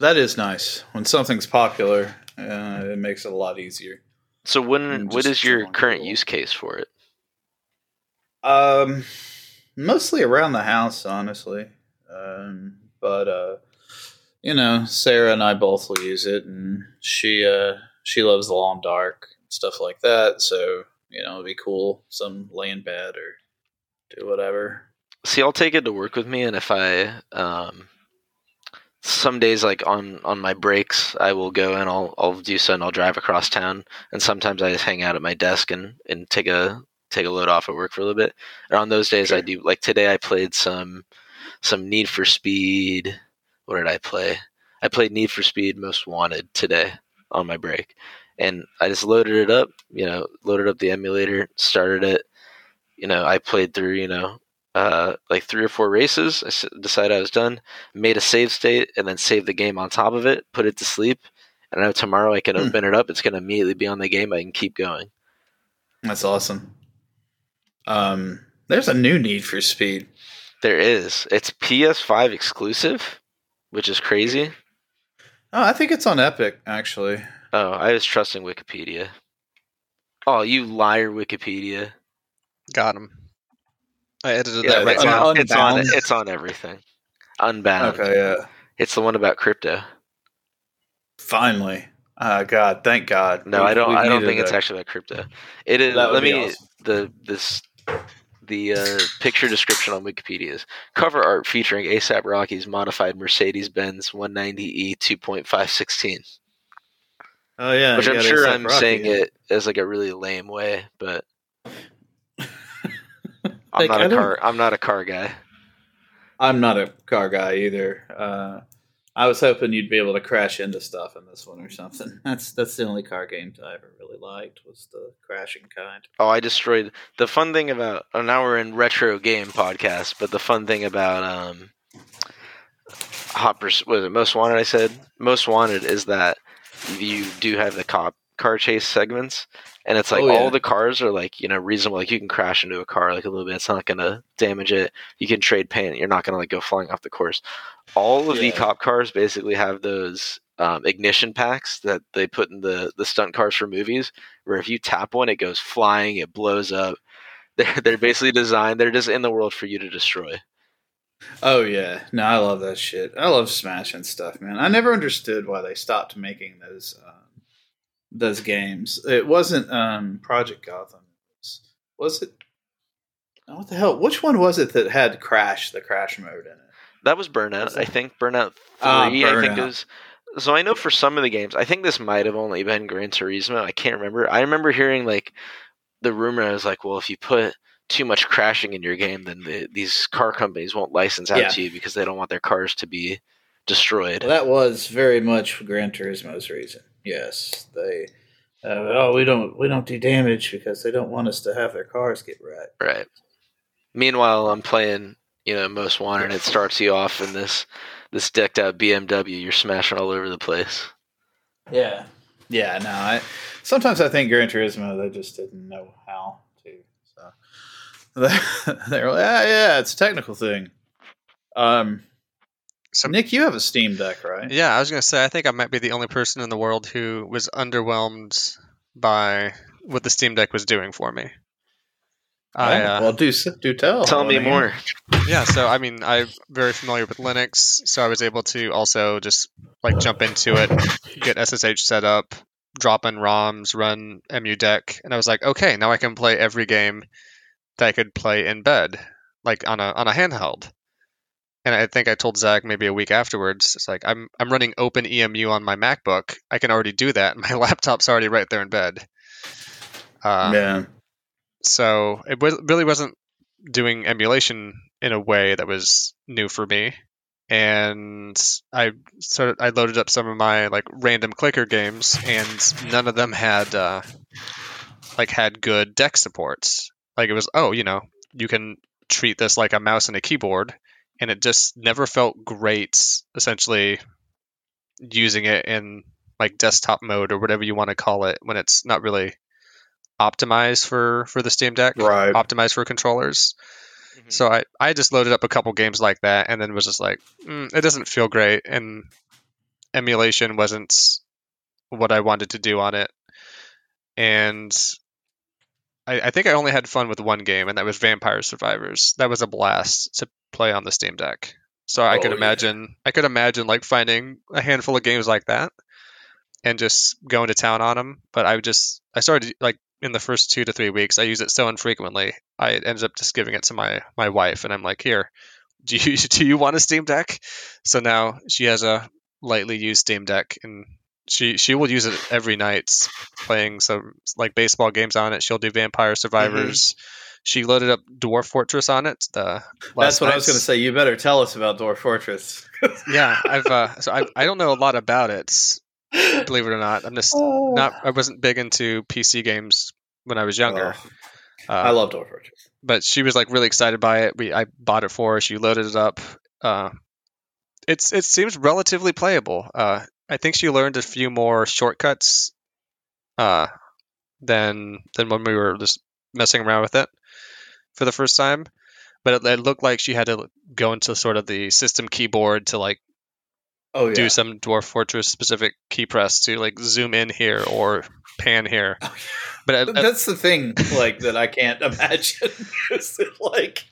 That is nice. When something's popular, uh, it makes it a lot easier. So when what is your current use case for it? Um mostly around the house, honestly. Um but uh you know, Sarah and I both will use it and she uh she loves the long dark stuff like that, so you know, it'd be cool some lay in bed or do whatever. See, I'll take it to work with me, and if I um, some days like on on my breaks, I will go and I'll I'll do so, and I'll drive across town. And sometimes I just hang out at my desk and and take a take a load off at work for a little bit. And on those days, I do like today. I played some some Need for Speed. What did I play? I played Need for Speed Most Wanted today on my break, and I just loaded it up. You know, loaded up the emulator, started it. You know, I played through. You know, uh, like three or four races. I s- decided I was done, made a save state, and then saved the game on top of it, put it to sleep. And I know tomorrow I can Hmm. open it up. It's going to immediately be on the game. I can keep going. That's awesome. Um, there's a new Need for Speed. There is. It's PS5 exclusive, which is crazy. Oh, I think it's on Epic actually. Oh, I was trusting Wikipedia. Oh, you liar, Wikipedia! Got him. I edited Yeah, that right it's now. on- it's on. It's on everything. Unbound. Okay, yeah. It's the one about crypto. Finally. Uh, God, thank God. No, We've- I don't. I don't needed think it's actually about crypto. It is. That would Let be me awesome. the this the uh, picture description on Wikipedia is cover art featuring ASAP Rocky's modified Mercedes Benz 190e 2.516. Oh yeah, which I'm sure A$AP I'm Rocky saying in it as like a really lame way, but I'm Like, not I a don't- car. I'm not a car guy. I'm not a car guy either. Uh, I was hoping you'd be able to crash into stuff in this one or something. That's that's the only car game I ever really liked was the crashing kind. Oh, I destroyed the fun thing about. Oh, now we're in retro game podcast, but the fun thing about um, Hot Pursuit was it Most Wanted? I said Most Wanted is that you do have the cop car chase segments, and it's like Oh, yeah. all the cars are like you know reasonable. Like you can crash into a car like a little bit. It's not gonna damage it. You can trade paint. You're not gonna like go flying off the course. All of the cop cars basically have those um, ignition packs that they put in the the stunt cars for movies where if you tap one, it goes flying, it blows up. They're they're basically designed. They're just in the world for you to destroy. Oh yeah, no, I love that shit. I love smashing stuff, man. I never understood why they stopped making those um, those games. It wasn't um, Project Gotham. Was, it? oh, What the hell? Which one was it that had Crash, the Crash mode in it? That was Burnout. Was I think Burnout three. Ah, I think it was. So I know for some of the games, I think this might have only been Gran Turismo. I can't remember. I remember hearing like the rumor. I was like, well, if you put too much crashing in your game, then the, these car companies won't license out Yeah. to you because they don't want their cars to be destroyed. Well, that was very much Gran Turismo's reason. Yes, they. Uh, oh, we don't we don't do damage because they don't want us to have their cars get wrecked. Right. Meanwhile, I'm playing, you know, Most Wanted. and It starts you off in this this decked out BMW. You're smashing all over the place. Yeah, yeah. No, I sometimes I think Gran Turismo they just didn't know how to. So they're like, ah, yeah, it's a technical thing. Um, So- Nick, you have a Steam Deck, right? Yeah, I was gonna say I think I might be the only person in the world who was underwhelmed by what the Steam Deck was doing for me. I, uh, well, do do tell. Tell me more. yeah, so I mean, I'm very familiar with Linux, so I was able to also just like jump into it, get SSH set up, drop in ROMs, run EmuDeck, and I was like, okay, now I can play every game that I could play in bed, like on a on a handheld. And I think I told Zack maybe a week afterwards, it's like I'm I'm running OpenEMU on my MacBook. I can already do that. My laptop's already right there in bed. Uh, yeah, so it was, really wasn't doing emulation in a way that was new for me and i sort of i loaded up some of my like random clicker games and none of them had uh like had good deck supports like it was oh you know you can treat this like a mouse and a keyboard and it just never felt great essentially using it in like desktop mode or whatever you want to call it when it's not really optimized for for the steam deck right. optimized for controllers. So I, I just loaded up a couple games like that and then was just like, mm, it doesn't feel great. And emulation wasn't what I wanted to do on it. And I, I think I only had fun with one game, and that was Vampire Survivors. That was a blast to play on the Steam Deck. So I Oh, could yeah. imagine, I could imagine like finding a handful of games like that and just going to town on them. But I would just, I started like in the first two to three weeks, I use it so infrequently. I ended up just giving it to my my wife, and I'm like, here, do you do you want a Steam Deck? So now she has a lightly used Steam Deck, and she she will use it every night, playing some like baseball games on it. She'll do Vampire mm-hmm. Survivors. She loaded up Dwarf Fortress on it. The That's what I was going to say. You better tell us about Dwarf Fortress. Yeah, I've uh, so I I don't know a lot about it. Believe it or not, I'm just not. I wasn't big into PC games when I was younger. Oh, Uh, I love Dwarf Fortress. but she was like really excited by it. We I bought it for her. She loaded it up. Uh, it's it seems relatively playable. Uh, I think she learned a few more shortcuts uh, than than when we were just messing around with it for the first time. But it, it looked like she had to go into sort of the system keyboard to like Oh yeah. do some Dwarf Fortress specific key press to like zoom in here or pan here. But uh, That's the thing, like that I can't imagine. Like,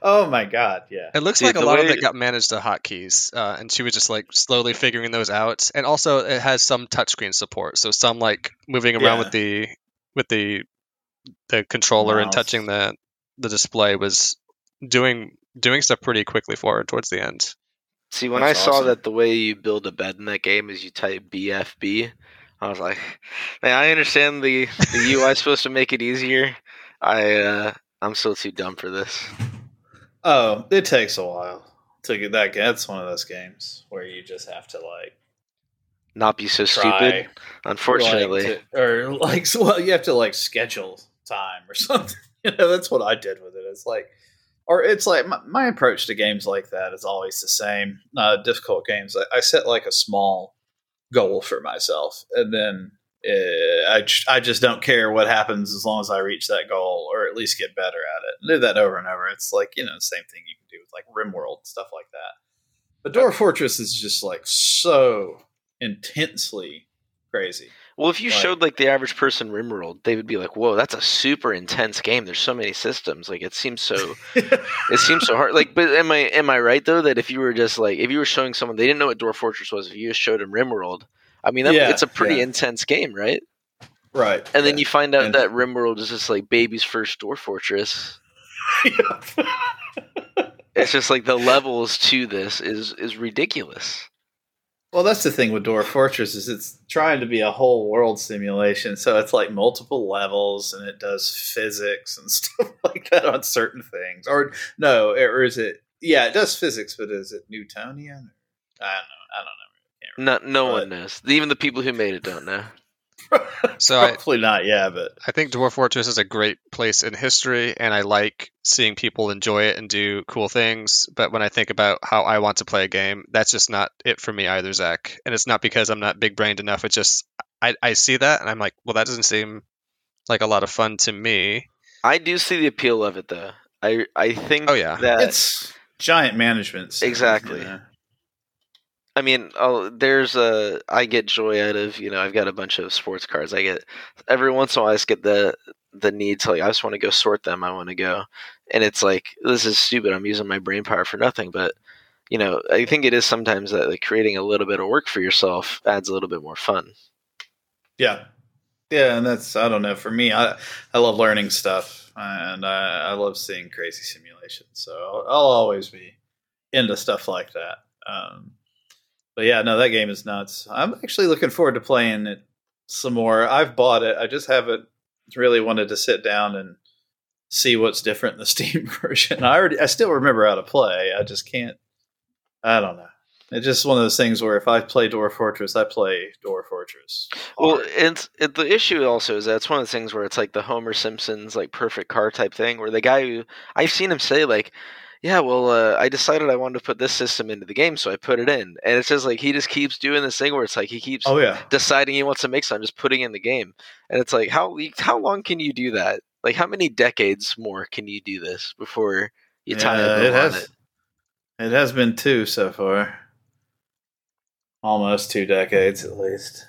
oh my god, yeah. it looks Dude, like a the lot of it got managed to hotkeys, uh, and she was just like slowly figuring those out. And also, it has some touchscreen support, so some like moving around Yeah. with the with the the controller and touching the the display was doing doing stuff pretty quickly forward towards the end. See, when That's I saw that the way you build a bed in that game is you type BFB, I was like, man, I understand the the UI is supposed to make it easier. I uh, I'm still too dumb for this. Oh, it takes a while to get that. That's one of those games where you just have to like Not be so try, stupid. Unfortunately, like, to- or like, so, well, you have to like schedule time or something. You know, that's what I did with it. It's like, or it's like my, my approach to games like that is always the same. Uh, difficult games, I, I set like a small goal for myself, and then uh, I I just don't care what happens as long as I reach that goal or at least get better at it. And do that over and over. It's like you know same thing you can do with like RimWorld stuff like that. But Dwarf Fortress is just like so intensely crazy. Well, if you like- showed like the average person RimWorld, they would be like, "Whoa, that's a super intense game. There's so many systems. Like, it seems so it seems so hard. Like, but am I am I right though that if you were just like if you were showing someone they didn't know what Dwarf Fortress was, if you just showed them RimWorld, I mean, that, Yeah, it's a pretty yeah. intense game, right? right. And then you find out And- that RimWorld is just like baby's first Dwarf Fortress. It's just like the levels to this is is ridiculous. Well, that's the thing with Dwarf Fortress is it's trying to be a whole world simulation, so it's like multiple levels and it does physics and stuff like that on certain things. Or no, or is it? Yeah, it does physics, but is it Newtonian? I don't know. I don't know. No, no But- one knows. Even the people who made it don't know. Know. So I, Probably not. Yeah, but I think Dwarf Fortress is a great place in history, and I like seeing people enjoy it and do cool things. But when I think about how I want to play a game, that's just not it for me either, Zack. And it's not because I'm not big brained enough. It's just I, I see that and I'm like, well, that doesn't seem like a lot of fun to me. I do see the appeal of it though. I I think Oh, yeah. that it's giant management. stuff, Exactly. you know? I mean, oh, there's a. I get joy out of you know. I've got a bunch of sports cards. I get every once in a while. I just get the the need to like. I just want to go sort them. I want to go, and it's like this is stupid. I'm using my brain power for nothing. But you know, I think it is sometimes that like creating a little bit of work for yourself adds a little bit more fun. Yeah, yeah, and that's I don't know. For me, I I love learning stuff, and I, I love seeing crazy simulations. So I'll, I'll always be into stuff like that. Um, but yeah, no, that game is nuts. I'm actually looking forward to playing it some more. I've bought it. I just haven't really wanted to sit down and see what's different in the Steam version. I already, I still remember how to play. I just can't. I don't know. It's just one of those things where if I play Dwarf Fortress, I play Dwarf Fortress. Well, hard. it's it, the issue also is that it's one of the things where it's like the Homer Simpson's like perfect car type thing, where the guy who I've seen him say like, "Yeah, well, uh, I decided I wanted to put this system into the game, so I put it in," and it's just like he just keeps doing this thing where it's like he keeps oh yeah. deciding he wants to make something, just putting in the game, and it's like how how long can you do that? Like how many decades more can you do this before you tie Yeah, bow it on has. it? It has been two so far. Almost two decades at least.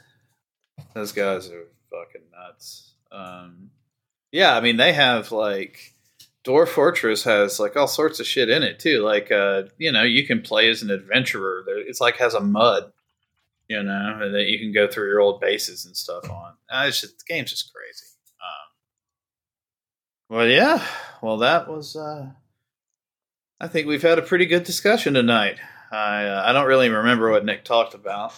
Those guys are fucking nuts. Um, yeah, I mean they have like Dwarf Fortress has like all sorts of shit in it too. Like uh, you know, you can play as an adventurer. It's like has a mud, you know, and that you can go through your old bases and stuff on. Uh, it's just, the game's just crazy. Um, well, yeah. Well, that was. Uh, I think we've had a pretty good discussion tonight. I uh, I don't really remember what Nick talked about.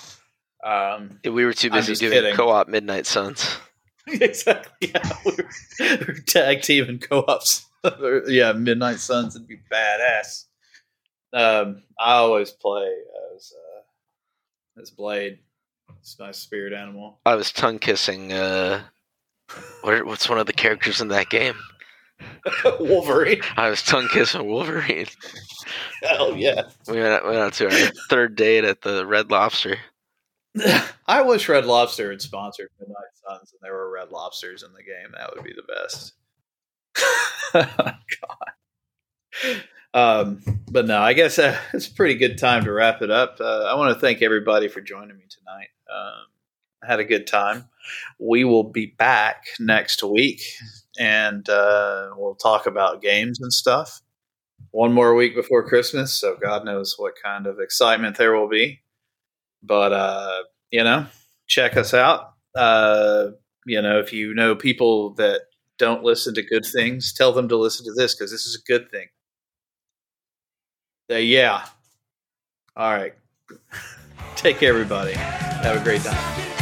Um, We were too busy doing kidding. co-op Midnight Suns. exactly. Yeah, we were, we were tag team and co-ops. yeah, Midnight Suns would be badass. Um, I always play as uh, as Blade. It's my spirit animal. I was tongue kissing. Uh, what, what's one of the characters in that game? Wolverine. I was tongue kissing Wolverine. Hell yeah. We went out, went out to our third date at the Red Lobster. I wish Red Lobster had sponsored Midnight Suns and there were Red Lobsters in the game. That would be the best. God. Um, but no, I guess uh, it's a pretty good time to wrap it up. Uh, I want to thank everybody for joining me tonight. Um, I had a good time. We will be back next week and uh, we'll talk about games and stuff. One more week before Christmas, so God knows what kind of excitement there will be. But, uh, you know, check us out. Uh, you know, if you know people that don't listen to good things, tell them to listen to this because this is a good thing. Yeah. All right. Take care, everybody. Have a great time.